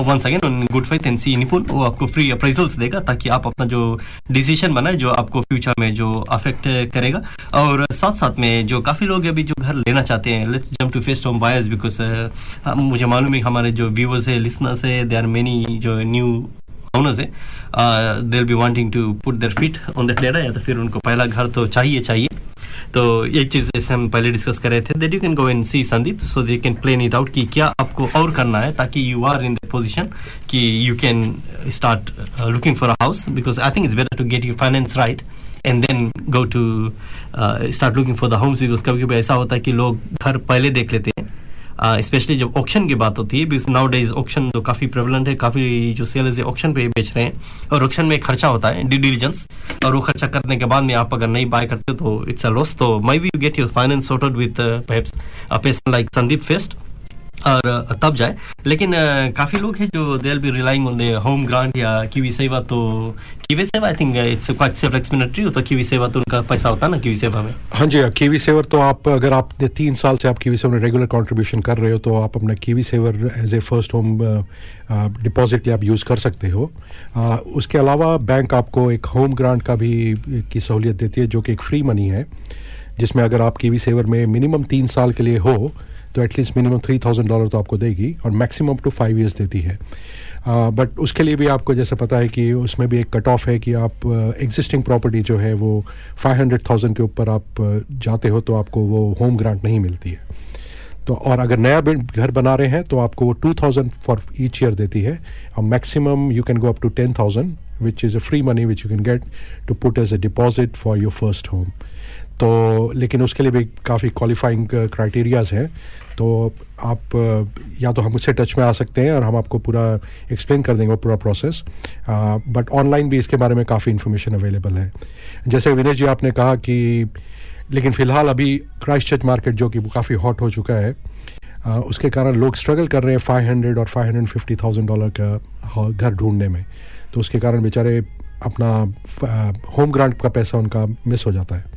once again on good faith and see Nipun वो आपको फ्री अप्राइजल्स देगा, ताकि आप अपना जो डिसीज़न बनाए, जो आपको फ्यूचर में जो अफेक्ट करेगा। और साथ साथ में जो काफ़ी लोग अभी जो घर लेना चाहते हैं let's jump to first home buyers because मुझे मालूम है हमारे जो व्यूवर्स है लिसनर्स है दे आर मेनी जो न्यू ओनर्स है they be wanting to put their feet on that ladder या तो फिर उनको पहला घर तो चाहिए चाहिए। तो ये चीज़ जैसे हम पहले डिस्कस कर रहे थे। That you can go and see Sandeep so they can plan it out कि क्या आपको और करना है ताकि you are in the position कि you can start looking for a house because I think it's better to get you finance right and then go to start looking for the homes because कभी कभी ऐसा होता है कि लोग घर पहले देख लेते हैं। स्पेशली जब ऑक्शन की बात होती है बिकॉज़ नाउ डेज़ ऑक्शन तो काफ़ी प्रेवलेंट है, काफ़ी जो सेलर्स है ऑक्शन पे बेच रहे हैं, और ऑक्शन में खर्चा होता है डी डिलीजेंस और वो खर्चा करने के बाद में आप अगर नहीं बाय करते तो इट्स अ लॉस तो maybe you get your finance sorted with a like Sandeep first और तब जाए। लेकिन काफ़ी लोग हैं जो they be relying on the home grant या कीवी सेवा तो KiwiSaver I think it's quite self explanatory तो कीवी सेवा तो उनका पैसा होता ना कीवी सेवा में? हाँ जी कीवी सेवर तो आप अगर आपने तीन साल से आप कीवी सेवर में रेगुलर कंट्रीब्यूशन कर रहे हो तो आप अपना KiwiSaver as a first home deposit के लिए आप यूज़ कर सकते हो। अ, उसके अलावा बैंक आपको एक होम ग्रांट का भी की सहूलियत देती है जो कि एक फ्री मनी है जिसमें अगर आप कीवी सेवर में मिनिमम तीन साल के लिए हो तो at least minimum three thousand dollar तो आपको देगी और मैक्सिमम टू फाइव ईयर्स देती है। बट uh, उसके लिए भी आपको जैसे पता है कि उसमें भी एक कट ऑफ़ है कि आप एग्जिस्टिंग uh, प्रॉपर्टी जो है वो फाइव हंड्रेड थाउज़ेंड के ऊपर आप uh, जाते हो तो आपको वो होम ग्रांट नहीं मिलती है। तो और अगर नया घर बना रहे हैं तो आपको वो two thousand for each year देती है। और maximum you can go up to ten thousand which is a free money which you can get to put as a deposit for your first home तो लेकिन उसके लिए भी काफ़ी qualifying criterias हैं। तो आप या तो हम उससे टच में आ सकते हैं और हम आपको पूरा एक्सप्लेन कर देंगे वो पूरा प्रोसेस बट ऑनलाइन भी इसके बारे में काफ़ी इन्फॉर्मेशन अवेलेबल है। जैसे विनेश जी आपने कहा कि लेकिन फ़िलहाल अभी क्राइस्ट चर्च मार्केट जो कि वो काफ़ी हॉट हो चुका है अ, उसके कारण लोग स्ट्रगल कर रहे हैं फाइव हंड्रेड और five hundred fifty thousand dollar का घर ढूँढने में। तो उसके कारण बेचारे अपना होम ग्रांट का पैसा उनका मिस हो जाता है।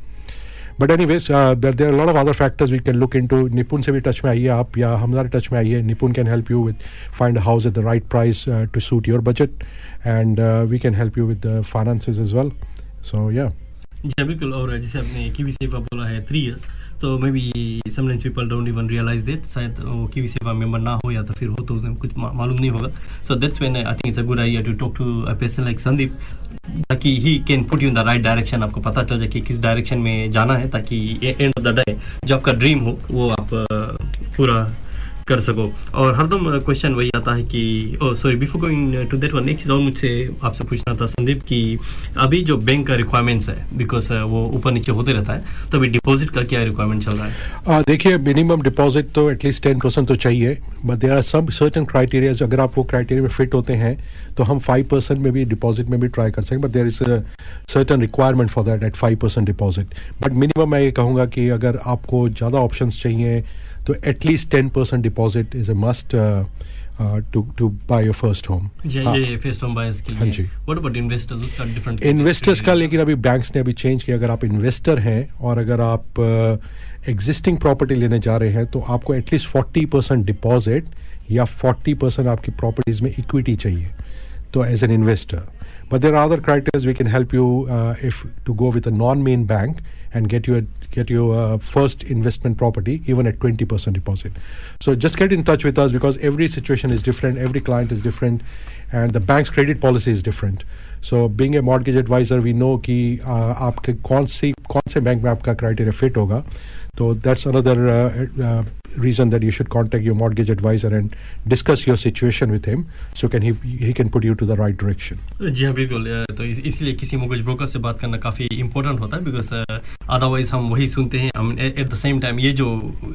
But anyways there are lot of other factors we can look into Nipun से भी टच में आइए आप या हमारे टच में आइए Nipun can help you with find house at the right price to suit your budget and we can help you with the finances as well so या जी हाँ, बिल्कुल और जैसे आपने कीवी सेवा बोला है थ्री इयर्स तो maybe sometimes people don't even realise that शायद वो कीवी सेवा मेंबर ना हो या तो फिर हो तो कुछ मालूम नहीं होगा। So that's when I think it's a good idea to talk to a person like Sandeep ताकि he can put you in the right direction आपको पता चल जाए कि किस डायरेक्शन में जाना है, ताकि एंड ऑफ़ द डे जो आपका ड्रीम हो, वो आप पूरा कर सको। और हरदम क्वेश्चन वही आता है कि sorry before going to that one एक चीज़ और मुझसे आपसे पूछना था संदीप कि अभी जो बैंक का रिक्वायरमेंट्स है बिकॉज़ वो ऊपर नीचे होते रहता है तो अभी डिपॉजिट का क्या रिक्वायरमेंट चल रहा है? देखिए मिनिमम डिपॉजिट तो एटलीस्ट टेन परसेंट तो चाहिए but there are some certain criterias अगर आप वो क्राइटेरिया में फिट होते हैं तो हम फाइव परसेंट में भी डिपॉजिट में भी ट्राई कर सकते but there is certain requirement for that at five percent deposit but minimum मैं ये कहूँगा कि अगर आपको ज़्यादा ऑप्शंस चाहिए तो at least ten percent deposit is a must to to buy your first home ये फेस्ट होम बायर्स के हाँ जी। व्हाट अबाउट इन्वेस्टर्स उसका डिफरेंट इन्वेस्टर्स का लेकिन अभी बैंक्स ने अभी चेंज किया। अगर आप इन्वेस्टर हैं और अगर आप एग्जिस्टिंग प्रॉपर्टी लेने जा रहे हैं तो आपको at least forty percent deposit या फोर्टी परसेंट आपकी प्रॉपर्टीज़ में इक्विटी चाहिए। तो as an investor but there are other criterias we can help you if to go with a non main bank and get your get your uh, first investment property even at 20% deposit so just get in touch with us because every situation is different every client is different and the bank's credit policy is different so being a mortgage advisor we know कि uh, आपके कौन सी कौन से bank में आपका criteria fit होगा तो that's another uh, uh, reason that you should contact your mortgage advisor and discuss your situation with him so can he he can put you to the right direction. जी हाँ बिल्कुल। अ, तो इस, इसलिए किसी mortgage broker से बात करना काफ़ी इंपॉर्टेंट होता है बिकॉज़ अदरवाइज़ हम वही सुनते हैं। हम एट द सेम टाइम ये जो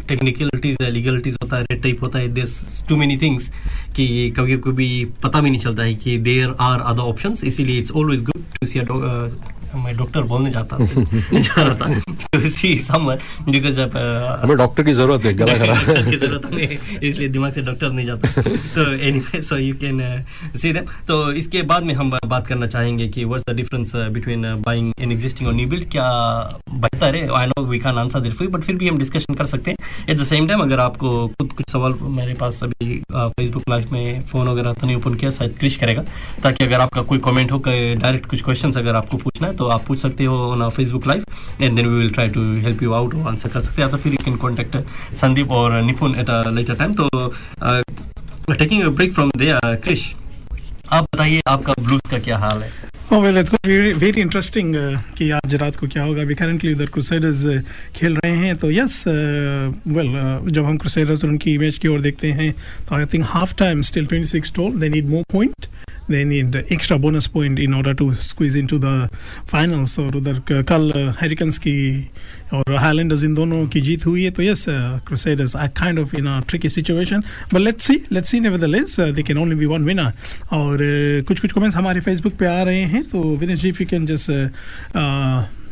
टेक्निकलिटीज है लीगलिटीज होता है रेड टाइप होता है देर टू मेनी थिंग्स कि कभी कभी पता भी नहीं चलता है कि देर आर अदर ऑप्शंस इसीलिए it's always good to see मैं डॉक्टर बोलने जाता जा रहा था। टू सी समवन बिकॉज़ हमें डॉक्टर की ज़रूरत है गला खराब। की ज़रूरत हमें इसलिए दिमाग से डॉक्टर नहीं जाता। तो anyway so you can see that तो इसके बाद में हम बात करना चाहेंगे कि what's the difference between buying an existing और न्यू बिल्ड क्या बेहतर है? I know we can answer this but फिर भी हम डिस्कशन कर सकते हैं। एट द सेम टाइम अगर आपको खुद कुछ सवाल मेरे पास अभी फेसबुक लाइव में फ़ोन वगैरह तो नहीं ओपन किया शायद क्रिश करेगा ताकि अगर आपका कोई कमेंट हो डायरेक्ट कुछ क्वेश्चन अगर आपको पूछना है तो आप पूछ सकते हो on Facebook live and then we will try to help you out answer कर सकते हैं। तो फिर यू कैन कॉन्टेक्ट संदीप और Nipun at a later time तो taking a break from the crush आप बताइए आपका ब्लूज का क्या हाल है? Oh well, it's be very interesting uh, कि आज रात को क्या होगा। अभी करंटली उधर क्रूसेडर्स खेल रहे हैं। तो यस वेल जब हम क्रूसेडर्स और उनकी इमेज की ओर देखते हैं तो I think half time still 26 toll they need more point they need extra bonus point in order to squeeze into the finals. और उधर कल हरिकन्स की और हाईलैंडर्स इन दोनों की जीत हुई है तो yes Crusaders are kind of in a tricky situation but let's see let's see nevertheless they can only be one winner और uh, कुछ कुछ कमेंट्स हमारे फेसबुक पे आ रहे हैं तो Vinesh ji you can just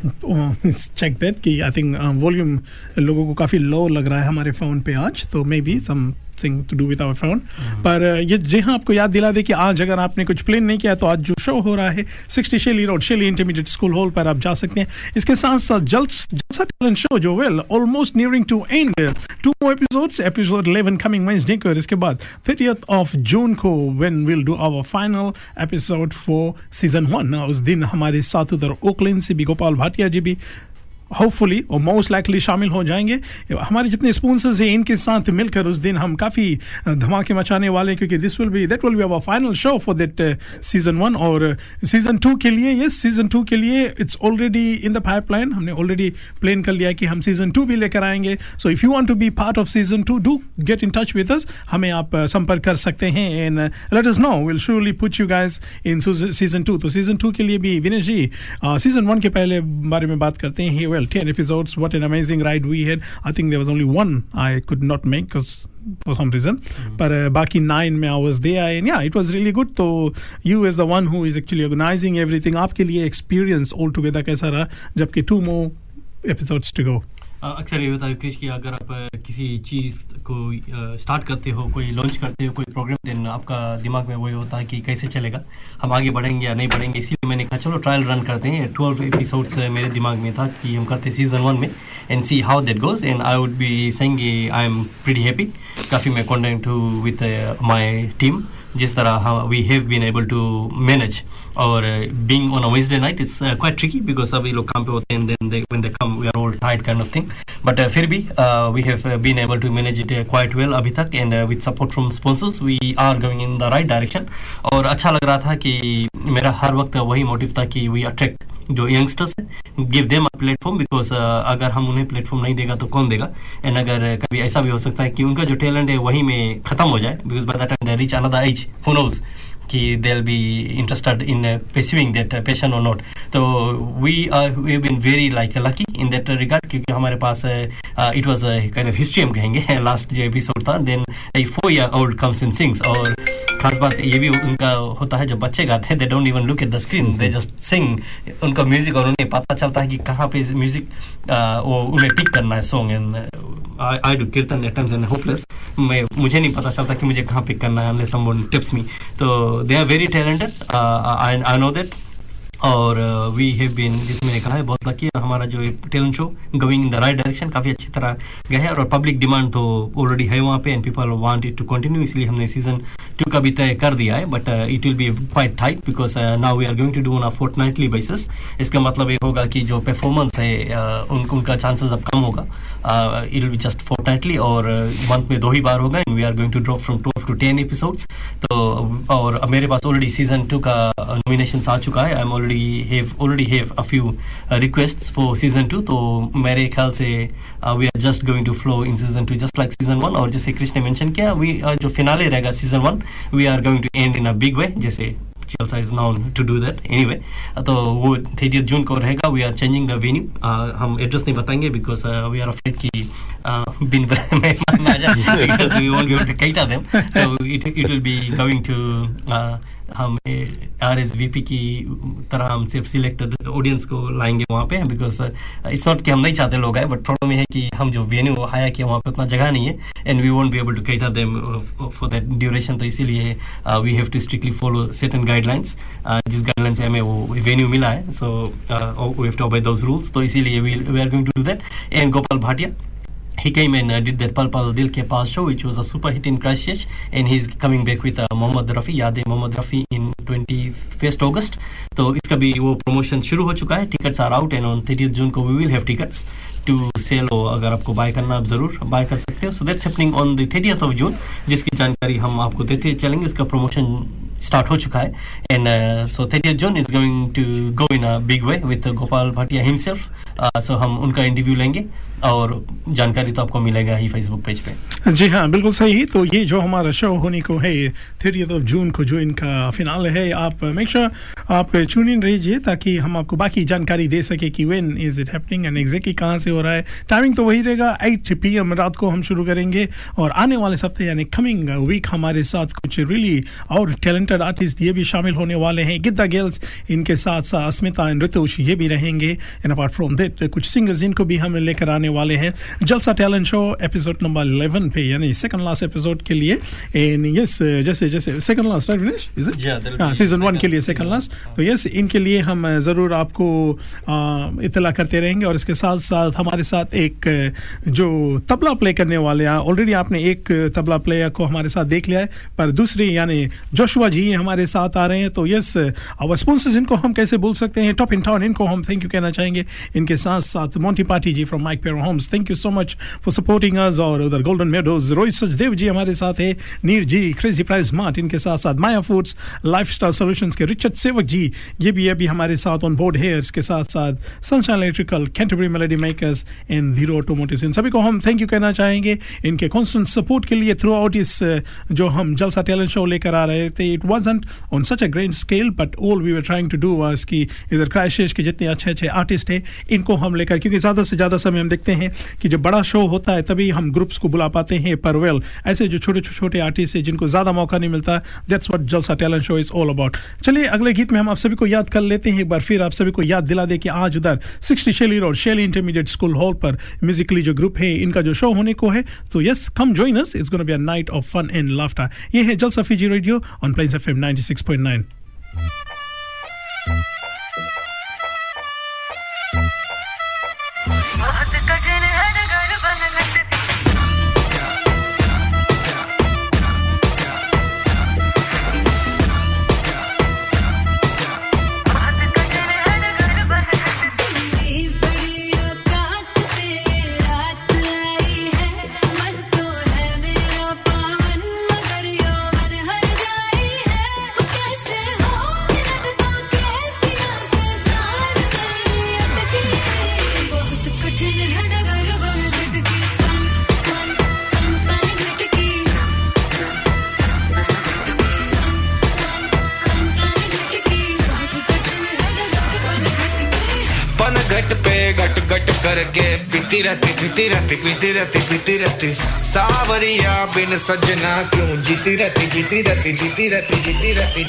check that कि I think volume लोगों को काफ़ी लो लग रहा है हमारे फ़ोन पे आज तो maybe something to do with our phone पर ये जी हाँ आपको याद दिला दे कि आज अगर आपने कुछ प्लान नहीं किया तो आज जो शो हो रहा है sixty Shelly road Shelly intermediate school hall पर आप जा सकते हैं। इसके साथ साथ जल्द जलसा टैलेंट शो जो well almost nearing to end two episodes episode 11 coming Wednesday को और इसके बाद 30th ऑफ़ जून को when will do our final episode for season one उस दिन हमारे साथ उधर ओकलैंड से भी, गोपाल भाटिया जी भी होपफुली और मोस्ट लाइकली शामिल हो जाएँगे। हमारे जितने स्पॉन्सर्स हैं इनके साथ मिलकर उस दिन हम काफ़ी धमाके मचाने वाले हैं क्योंकि this will be that will be our final show for that season one और सीज़न टू के लिए यस सीज़न टू के लिए it's already in the pipeline हमने ऑलरेडी प्लान कर लिया कि हम सीज़न टू भी लेकर आएँगे। So if you want to be part of season two do get in touch with us हमें आप uh, संपर्क कर सकते हैं and let us no will surely put you guys in season two तो सीज़न टू के लिए भी विनेश जी सीज़न वन के पहले बारे में बात करते हैं। Well well 10 episodes what an amazing ride we had. I think there was only one i could not make because for some reason. Mm-hmm. but uh, baki nine mein i was there and yeah it was really good. So you as the one who is actually organizing everything aapke liye experience altogether kaisa raha jabki two more episodes to go. अक्सर ये होता है क्रिश कि अगर आप किसी चीज़ को start करते हो, कोई लॉन्च करते हो, कोई प्रोग्राम देन आपका दिमाग में वही होता है कि कैसे चलेगा? हम आगे बढ़ेंगे या नहीं बढ़ेंगे? इसीलिए मैंने कहा, चलो ट्रायल रन करते हैं। ट्वेल्व एपिसोड्स मेरे दिमाग में था कि हम करते सीज़न वन में and see how that goes and I would be saying I am pretty happy काफ़ी मैं कॉन्टेंट हूँ विथ माई टीम जिस तरह we have been able to manage और being on a Wednesday night it's quite tricky because सभी लोग काम पे होते हैं then they when they come we are all tight kind of thing but फिर भी we have been able to manage it quite well अभी तक and with support from sponsors we are going in the right direction और अच्छा लग रहा था कि मेरा हर वक्त वही मोटिव था कि वी अट्रैक्ट जो यंगस्टर्स है give them a platform because अगर हम उन्हें प्लेटफॉर्म नहीं देगा तो कौन देगा? एंड अगर कभी ऐसा भी हो सकता है कि उनका जो टैलेंट है वहीं में खत्म हो जाए because by the time they reach another age who knows कि they be interested in pursuing that passion और नॉट तो we are we been very like lucky in that regard क्योंकि हमारे पास it was kind of history हम कहेंगे (laughs) last जो episode था then a four year old comes in sings और खास बात ये भी उनका होता है, जब बच्चे गाते हैं they don't even look at the screen they just sing उनका म्यूज़िक और उन्हें पता चलता है कि कहाँ पे म्यूज़िक वो उन्हें पिक करना है song and I do kirtan at and hopeless मैं, मुझे नहीं पता चलता कि मुझे कहाँ पिक करना है अनलेस समवन टिप्स मी तो they are very talented I I know that और वी हैव बीन जिसमें कहा है बहुत लकी हमारा जो talent show going in the right direction काफ़ी अच्छी तरह गया है। और पब्लिक डिमांड तो ऑलरेडी है वहाँ पे and people want it to continue इसलिए हमने सीज़न टू का भी तय कर दिया है। But it will be quite tight because now we are going to do on a fortnightly basis इसका मतलब ये होगा कि जो परफॉर्मेंस है uh, उन, उनका चांसेस अब कम होगा। It will be just fortnightly और मंथ में दो ही बार होगा and we are going to drop from twelve to ten episodes तो और मेरे पास ऑलरेडी सीज़न टू का नॉमिनेशन आ चुका है। I am already have already have a few uh, requests for season 2 तो मेरे ख्याल से we are just going to flow in season 2 just like season 1 और जैसे कृष्ण ने मेंशन किया वी जो फिनाले रहेगा season 1 we are going to end in a big way जैसे Chelsea is known to do that. Anyway तो वो thirty June को रहेगा. We are changing the venue हम एड्रेस नहीं बताएँगे बिकॉज़ वी आर अफ्रेड कि uh, बिन मेहमान आ जाए because we won't be able to cater them so it it will be हम आर एस वी पी की तरह हम सिर्फ़ सिलेक्टेड ऑडियंस को लाएँगे वहाँ पे बिकॉज़ इट्स नॉट कि हम नहीं चाहते लोग आए बट प्रॉब्लम ये है कि हम जो वेन्यू हाया किया वहाँ पे उतना जगह नहीं है and we won't be able to cater them for that duration तो इसीलिए we have to strictly follow certain guidelines जिस गाइडलाइन से हमें वो वेन्यू मिला है so we have to obey those rules तो इसीलिए we are going to do that and Gopal Bhatia he uh, did that Pal Pal Dil Ke Paas show, which was a super hit in Christchurch, and he's coming back with uh, Mohammad Rafi, Yade Mohammad Rafi in 21st August. तो इसका भी वो promotion शुरू हो चुका है tickets are out and on thirty June को we will have tickets to sell हो अगर आपको बाय करना आप ज़रूर बाय कर सकते हो so that's happening on the thirty of June जिसकी जानकारी हम आपको देते चलेंगे उसका प्रमोशन स्टार्ट हो चुका है and so thirty June is going to go in a big way with Gopal Bhatia himself so हम उनका इंटरव्यू लेंगे और जानकारी तो आपको मिलेगा ही फेसबुक पेज पे। जी हाँ बिल्कुल सही। तो ये जो हमारा शो होने को है थर्टी ऑफ़ जून को जो इनका फिनाल है, आप मेक श्योर आप चून इन रहिए ताकि हम आपको बाकी जानकारी दे सके कि when is it happening and exactly कहाँ से हो रहा है। टाइमिंग तो वही रहेगा एट पी एम रात को हम शुरू करेंगे और आने वाले हफ़्ते यानी कमिंग वीक हमारे साथ कुछ रिली और टैलेंटेड आर्टिस्ट ये भी शामिल होने वाले हैं। गिद्दा गर्ल्स इनके साथ साथ, अस्मिता एंड ऋतुष ये भी रहेंगे। एंड अपार्ट फ्रॉम दैट कुछ सिंगर्स इनको भी हम लेकर आने वाले हैं। जलसा टैलेंट शो एपिसोड नंबर 11 पे यानी सेकंड लास्ट एपिसोड के लिए। एंड यस जैसे जैसे second last right Vinesh is it season one के लिए सेकंड लास्ट तो यस इनके लिए हम ज़रूर आपको इतला करते रहेंगे। और इसके साथ साथ हमारे साथ एक जो तबला प्ले करने वाले हैं ऑलरेडी आपने एक तबला प्लेयर को हमारे साथ देख लिया है। पर दूसरी यानी जोशुआ जी हमारे साथ आ रहे हैं। तो यस आवर स्पॉन्सर्स इनको हम कैसे बोल सकते हैं? टॉप इन टाउन इनको हम थैंक यू कहना चाहेंगे। इनके साथ साथ Monty party ji from Mike Pero Homes thank you so much for supporting us और उधर गोल्डन मेडोज रोहित सचदेव जी हमारे साथ है Neer ji Crazy Price Smart इनके साथ साथ माया फूड्स लाइफस्टाइल सॉल्यूशंस के रिचर्ड सेवक जी ये भी अभी हमारे साथ ऑन बोर्ड है इसके साथ साथ Sunshine Electrical Canterbury Melody Makers and Dhiro Automotive इन सभी को हम थैंक यू कहना चाहेंगे इनके कॉन्स्टेंट सपोर्ट के लिए थ्रू आउट इस uh, जो हम जलसा टैलेंट शो लेकर आ रहे थे it was on such a great scale but all we were trying to do was कि इधर क्राइशिश के जितने अच्छे अच्छे आर्टिस्ट हैं इनको हम लेकर, क्योंकि ज़्यादा से ज़्यादा समय हम देखते हैं कि जब बड़ा शो होता है, तभी हम ग्रुप्स को बुला पाते हैं पर वेल, ऐसे जो छोटे छोटे आर्टिस्ट हैं जिनको ज़्यादा मौका नहीं मिलता that's what Jalsa talent show is all about चलिए, अगले गीत में हम आप सभी को याद कर लेते हैं एक बार, फिर आप सभी को याद दिला दे कि आज उधर sixty Shelly Road Shelly Intermediate School hall पर म्यूजिकली जो ग्रुप है, इनका जो शो होने को है तो yes come join us it's gonna be a night of fun and laughter ये है Jalsa Fiji radio on Plains FM 96.9 रहती सावरिया बिन सजना क्यों? जीती रहती जीती रहती जीती रहती जीती रहती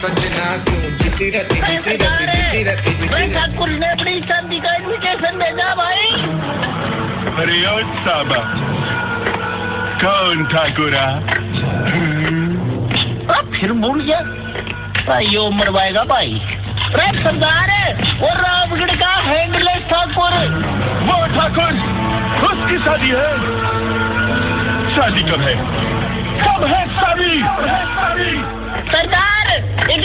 सजना क्यों जीती रहती जीती रहती जीती रहती जीती ठाकुर ने अपनी शादी का इन्विटेशन भेजा भाई अरे साबा कौन ठाकुरा फिर भूल गया भाई यो मरवाएगा भाई रे सरदार वो रामगढ़ का हैंडलेस ठाकुर वो ठाकुर उसकी शादी है शादी कब है कब है शादी सरदार Uh.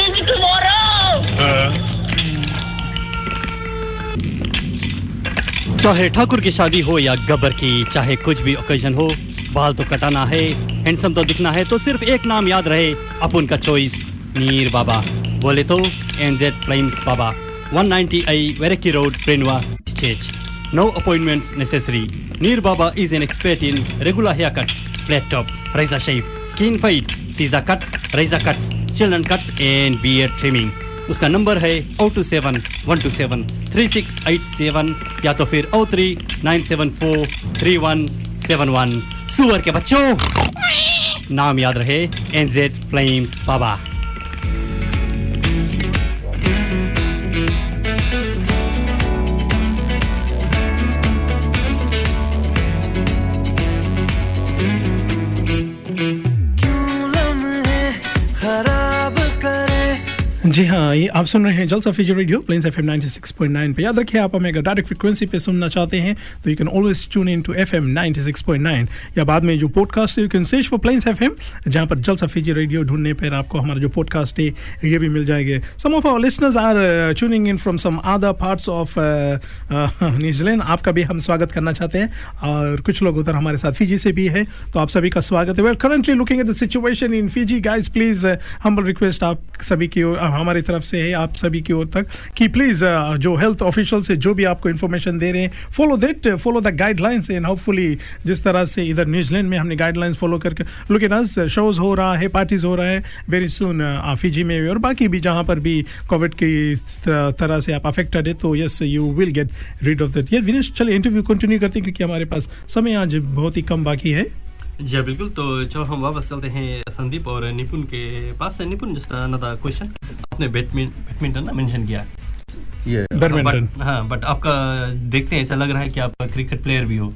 चाहे ठाकुर की शादी हो या गबर की, चाहे कुछ भी ओकेजन हो, बाल तो कटाना है हैंडसम तो दिखना है तो सिर्फ़ एक नाम याद रहे, अपुन का चॉइस नीर बाबा। बोले तो एनजेड फ्लेम्स बाबा। 190 आई वेरकी road प्रेनवा stage no appointments necessary Neer Baba is an expert in regular haircuts flat top razor shave skin fade scissor cuts razor cuts children cuts and beard trimming उसका number है O two seven one two seven three six eight seven या तो फिर O three nine seven four three one seven one सुअर के बच्चों, नाम याद रहे एनजेड फ्लेम्स बाबा जी हाँ ये आप सुन रहे हैं Jalsa feature radio Plains F M ninety six point nine पर याद रखिए, आप हमें अगर डायरेक्ट फ्रिक्वेंसी पे सुनना चाहते हैं तो you can always tune in to F M ninety six point nine या बाद में जो पॉडकास्ट है you can search for Plains F M जहाँ पर जलसा फीचर रेडियो ढूँढने पर आपको हमारा जो पॉडकास्ट है, ये भी मिल जाएँगे। Some of our listeners are tuning in from some other parts of New Zealand आपका भी हम स्वागत करना चाहते हैं, और कुछ लोग उधर हमारे साथ फीजी से भी है तो आप सभी का स्वागत है। Well currently looking at the situation in Fiji guys please humble request आप सभी की हमारी तरफ़ से है आप सभी की ओर तक कि प्लीज़ जो हेल्थ ऑफिशियल से जो भी आपको इन्फॉर्मेशन दे रहे हैं follow that follow the guidelines and hopefully जिस तरह से इधर न्यूजीलैंड में हमने गाइडलाइंस फॉलो करके लुक इन अस शोज़ हो रहा है पार्टीज़ हो रहा है वेरी सुन फीजी में और बाकी भी जहाँ पर भी कोविड की तरह से आप अफेक्टेड है तो yes you will get rid of that ये विनेश चलिए इंटरव्यू कंटिन्यू करते हैं क्योंकि हमारे पास समय आज बहुत ही कम बाकी है। जी हाँ बिल्कुल। तो चलो हम वापस चलते हैं संदीप और निपुण के पास। निपुण जस्ट अनदर क्वेश्चन आपने बैडमिंटन ना मेंशन किया? बैडमिंटन। हाँ बट आपका देखते हैं ऐसा लग रहा है कि आप क्रिकेट प्लेयर भी हो।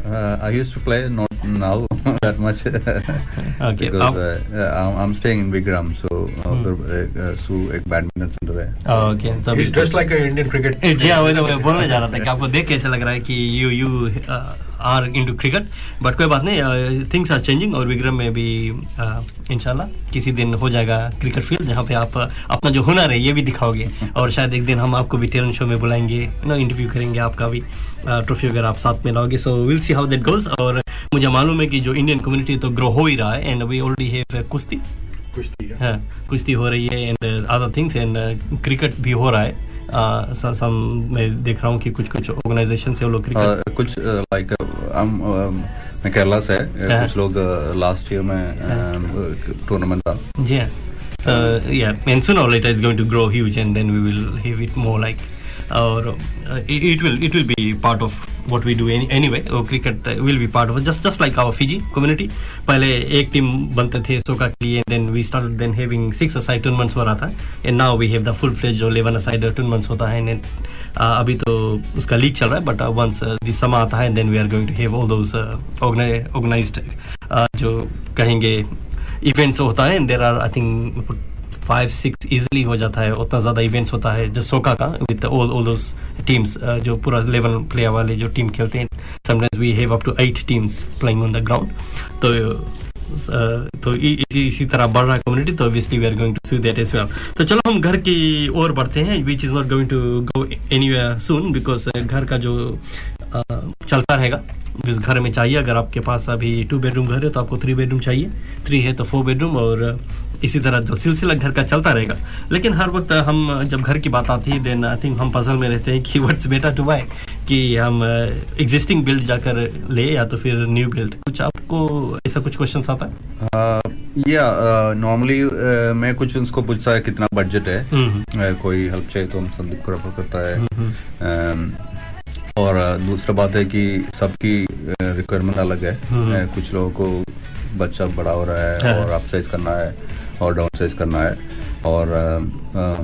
Uh, I used to play, not now (laughs) that much, (laughs) okay, because आप- uh, I'm, I'm staying in Bigram, so एक, uh, सू एक बैडमिंटन सेंटर है। ओके तो He's dressed like an Indian cricket (laughs) जी हाँ वही तो मैं बोलने जा रहा था कि आपको देख के ऐसा लग रहा है कि you you are into cricket but कोई बात नहीं थिंग्स आर चेंजिंग और विक्रम में भी uh, इंशाल्लाह किसी दिन हो जाएगा क्रिकेट फ़ील्ड जहाँ पे आप uh, अपना जो हुनर है ये भी दिखाओगे। और शायद एक दिन हम आपको भी टैलेंट शो में बुलाएँगे नो इंटरव्यू करेंगे आपका भी ट्रॉफी वगैरह आप साथ में लाओगे। So will see how that goes और मुझे मालूम है कि जो इंडियन कम्युनिटी तो ग्रो हो ही रहा है एंड वी ऑलरेडी हैव कुश्ती। कुश्ती हाँ कुश्ती हो रही है and other things and cricket भी हो रहा है। देख रहा हूँ की कुछ कुछ ऑर्गेनाइजेशन से कुछ लाइक मैं केरला से कुछ लोग लास्ट ईयर में टूर्नामेंट था। जी so yeah mention all it is going to grow huge and then we will have it more like और it will it will be part of what we do anyway cricket will be part of just just like our Fiji community पहले एक team बनते थे सोका के लिए then we start then having six aside tournaments हो रहा था. And now we have the full fledge जो इलेवन असाइड टूर्नमेंट्स होता है. एंड अभी तो उसका लीग चल रहा है बट वंस दिस समय आता है then we are going to have all those organised जो कहेंगे इवेंट्स होता है. And there are I think five six easily हो जाता है, उतना ज़्यादा इवेंट्स होता है जो सोका का with all all those teams जो पूरा लेवल प्लेयर वाले जो टीम खेलते हैं sometimes we have up to eight teams playing on the ground तो तो इसी तरह बढ़ रहा है कम्युनिटी तो obviously we are going to see that as well तो चलो हम घर की ओर बढ़ते हैं which is not going to go anywhere soon because घर का जो चलता रहेगा। जिस घर में चाहिए अगर आपके पास अभी टू बेडरूम घर है तो आपको थ्री बेडरूम चाहिए। थ्री है तो फोर बेडरूम और इसी तरह जो सिलसिला घर का चलता रहेगा। लेकिन हर वक्त हम जब घर की बात आती है देन आई थिंक हम पजल में रहते हैं कि व्हाट्स बेटर टू बाय कि हम एग्जिस्टिंग बिल्ड जाकर ले या तो फिर न्यू बिल्ड कुछ आपको ऐसा कुछ क्वेश्चन आता है? या नॉर्मली मैं कुछ उसको पूछता है कितना बजट है। हम्म। Uh, कोई हेल्प चाहिए तो हम संदीप को रेफर करता है। हम्म। Um, और दूसरा बात है कि सबकी रिक्वायरमेंट अलग है। हम्म। कुछ लोगों को बच्चा बड़ा हो रहा है हाँ। और अप साइज़ करना है और डाउन साइज़ करना है। और आ, आ,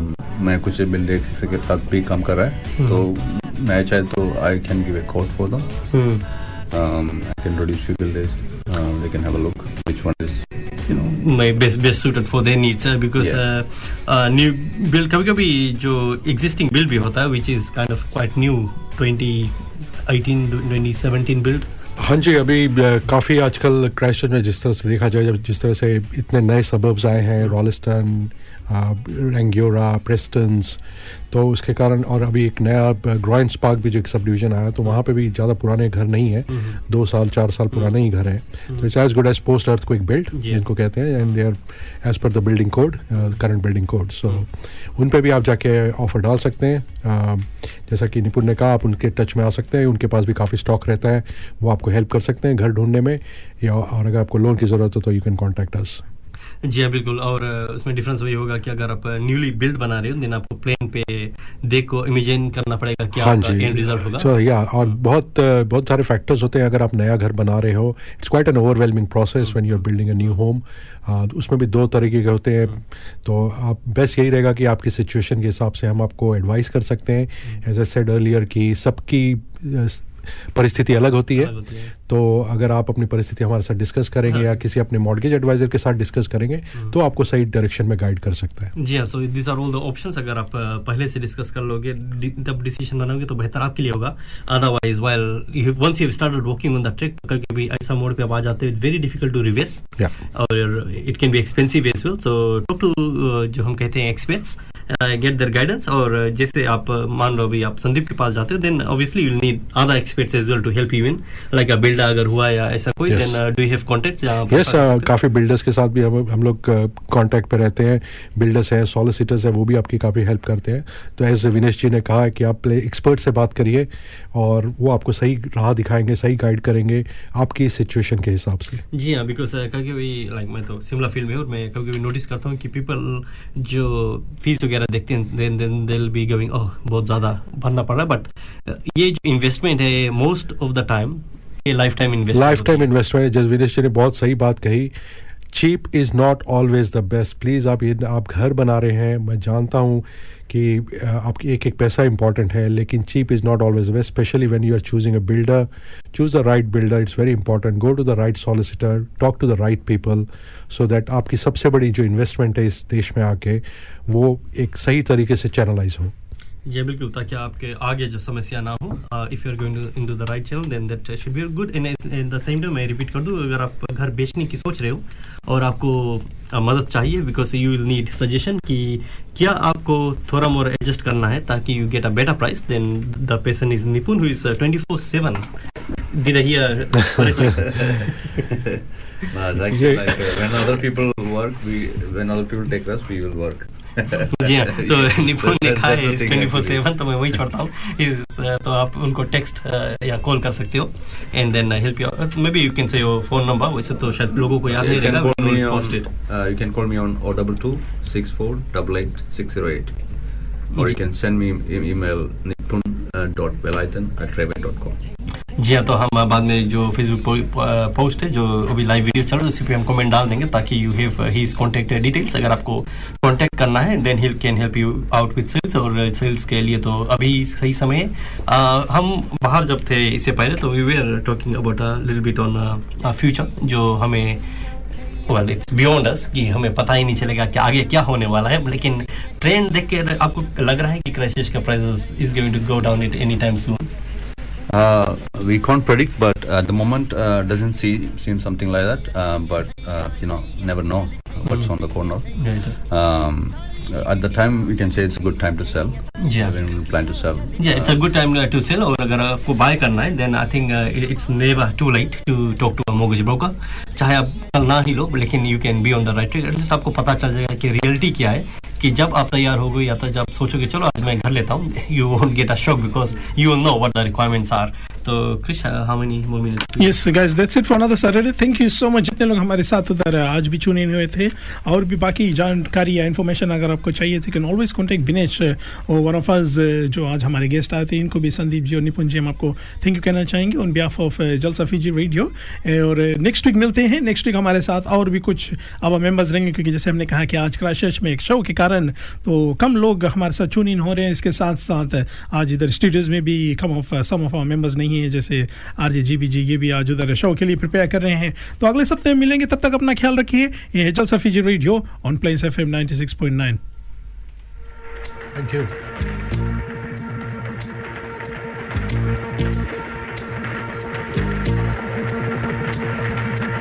मैं कुछ बिल्डिंग के साथ भी काम कर रहा है हम्म। तो मैं चाहे तो I can give a quote for them I can produce you buildings they can have a look which one is You know, कभी-कभी जो existing build भी होता है, which is kind of quite new, 2018 2017 build हाँ जी, अभी काफ़ी आजकल क्रैश में जिस तरह से देखा जाए, जब जिस तरह से इतने नए सबर्ब्स आए हैं रॉलिस्टन रेंग्योरा प्रेस्टन्स तो उसके कारण और अभी एक नया ग्रॉइंस पार्क भी जो एक सब डिवीज़न आया तो वहाँ पे भी ज़्यादा पुराने घर नहीं है। दो साल चार साल पुराने ही घर हैं। तो it's as good as post earthquake build जिनको कहते हैं and they are as per the building code current building code सो उन पर भी आप जाके ऑफ़र डाल सकते हैं। जैसा कि निपुण ने कहा आप उनके टच में आ सकते हैं उनके पास भी काफ़ी स्टॉक रहता है। वो आपको हेल्प कर सकते हैं घर ढूँढने में या और अगर आपको लोन की ज़रूरत हो तो यू कैन कॉन्टैक्ट अस जी हाँ बिल्कुल। और उसमें डिफरेंस वही होगा कि अगर आप न्यूली बिल्ड बना रहे हो देन आपको प्लेन पे देख को इमेजिन करना पड़ेगा क्या हाँ जी। एंड रिज़ल्ट होगा। या और बहुत बहुत सारे फैक्टर्स होते हैं अगर आप नया घर बना रहे हो। It's quite an overwhelming process when you are building a new home उसमें भी दो तरीके के होते हैं। तो आप बेस्ट यही रहेगा कि आपकी सिचुएशन के हिसाब से हम आपको एडवाइस कर सकते हैं। एज ए सेड अर्लियर कि सबकी परिस्थिति अलग होती है। तो अगर आप अपनी परिस्थिति हमारे साथ डिस्कस करेंगे या किसी अपने मॉडगेज एडवाइजर के साथ डिस्कस करेंगे तो आपको सही डायरेक्शन में गाइड कर सकता है। जी हाँ so this are all the options अगर आप पहले से डिस्कस कर लोगे तब डिसीज़न बनाओगे तो बेहतर आपके लिए होगा। Otherwise while once you started working on the trick कभी कभी ऐसा मोड पे आप आ जाते हो it's very difficult to reverse और it can be expensive as well so talk to जो हम कहते हैं एक्सपर्ट्स गेट देयर गाइडेंस और जैसे आप मान लो अभी आप संदीप के पास जाते हो then obviously you need other experts as well to help you in like a builder अगर हुआ या ऐसा कोई then do you have contacts yes काफ़ी बिल्डर्स के साथ भी हम हम लोग कांटेक्ट पे रहते हैं। बिल्डर्स हैं सॉलिसिटर्स हैं वो भी आपकी काफ़ी हेल्प करते हैं। तो एज विनेश जी ने कहा है कि आप एक्सपर्ट से बात करिए और वो आपको सही राह दिखाएँगे सही गाइड करेंगे आपकी सिचुएशन के हिसाब से। जी हाँ बिकॉज़ कभी कभी लाइक मैं तो शिमला फ़ील्ड में और मैं कभी कभी नोटिस करता हूँ कि पीपल जो फ़ीस वगैरह देखते हैं then then they be going oh बहुत ज़्यादा भरना पड़ रहा है बट ये जो इन्वेस्टमेंट है मोस्ट ऑफ़ द टाइम ये lifetime investment lifetime investment Jas ji ने बहुत सही बात कही। Cheap is not always the best please आप ये आप घर बना रहे हैं। मैं जानता हूँ कि आपकी एक एक पैसा इंपॉर्टेंट है लेकिन cheap is not always best specially when you are choosing a builder choose the right builder it's very important go to the right solicitor talk to the right people so that आपकी सबसे बड़ी जो investment है इस देश में आके वो एक सही तरीके से चैनलाइज हो। जी बिल्कुल ताकि आपके आगे जो समस्या ना हो if you are going into the right channel then that should be good in in the same time मैं रिपीट कर दूँ अगर आप घर बेचने की सोच रहे हो और आपको अ, मदद चाहिए because you will need suggestion कि क्या आपको थोड़ा मोर एडजस्ट करना है ताकि you get a better price then the person is Nipun who is twenty four seven Did I hear correctly? (laughs) No, it's actually like uh, when other people work, we when other people take rest, we will work. जी हाँ तो निपुण लिखा that's है twenty four. Seven तो मैं वही छोड़ता हूँ इस तो आप उनको टेक्स्ट या कॉल कर सकते हो and then help you maybe you can say your phone number वैसे तो शायद लोगों को याद नहीं रहेगा me we'll on, post it. uh, you can call me on 022 64 88 608 or you can send me e- email nipun uh, dot belaitan at dot com. जी हाँ तो हम बाद में जो फेसबुक पोस्ट है जो अभी लाइव वीडियो चल रहा है उसी पे हम कमेंट डाल देंगे ताकि you have his contact details अगर आपको कांटेक्ट करना है then he can help you out with sales और सेल्स के लिए तो अभी सही समय आ, हम बाहर जब थे इससे पहले तो we were talking about a little bit on future जो हमें वेल इट्स बियॉन्ड अस कि हमें पता ही नहीं चलेगा कि आगे क्या होने वाला है लेकिन ट्रेंड देख के आपको लग रहा है कि क्राइसिस का prices is going to go down it any time soon Uh, we can't predict, but at the moment uh, doesn't see seem something like that. Uh, but uh, you know, never know what's on the corner. Um, at the time, we can say it's a good time to sell. Yeah. When we plan to sell. Yeah, it's a good time uh, to sell और अगर आपको bye करना है then I think it's never too late to talk to a mortgage broker चाहे आप कल ना ही लो लेकिन you can be on the right track at least आपको पता चल जाएगा कि रियलिटी क्या है कि जब आप तैयार हो गए या तो जब सोचोगे, चलो आज मैं घर लेता हूँ। You won't get a shock because you will know what the requirements are तो Krish how many more minutes yes guys that's it for another Saturday thank you so much जितने लोग हमारे साथ उधर आज भी चुने हुए थे। और भी बाकी जानकारी या इन्फॉर्मेशन अगर आपको चाहिए तो कैन ऑलवेज कॉन्टेक्ट दिनेश और वन ऑफ़ अस जो आज हमारे गेस्ट आए थे, इनको भी संदीप जी और निपुण जी हम आपको थैंक यू कहना चाहेंगे on behalf of Jalsa Fiji radio और नेक्स्ट वीक मिलते हैं। नेक्स्ट वीक हमारे साथ और भी कुछ अब मेंबर्स रहेंगे, क्योंकि जैसे हमने कहा कि आज क्राइस्ट में एक शो के कारण तो कम लोग हमारे साथ चुन इन हो रहे हैं। इसके साथ साथ आज इधर स्टूडियोज में भी come of some of members नहीं है जैसे आर जे जी बी जी ये भी आज उधर शो के लिए प्रिपेयर कर रहे हैं। तो अगले सप्ताह मिलेंगे, तब तक अपना ख्याल रखिए। ये है Jalsa Fiji radio on plains F M ninety six point nine thank you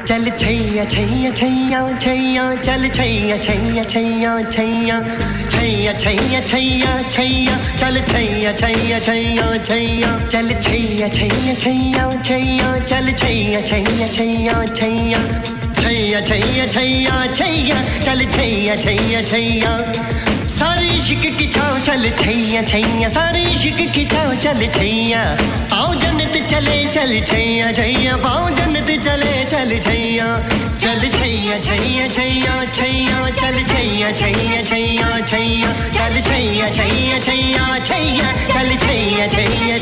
चल छैया छैया छैया छैया चल छैया छैया छैया छैया छैया छैया छैया छैया चल छैया छैया छैया छैया चल छैया छैया छैया छैया चल छैया छैया छैया छैया छैया छैया छैया छैया चल छैया छैया छैया सारी इश्क की छाव चल छैया छैया सारी इश्क की छाव चल छैया आओ जन्नत चले चल छैया छैया पाओ जन्नत चले चल छैया चल छैया छैया छैया छैया चल छैया छैया छैया छैया चल छैया छैया छैया छैया चल छैया छैया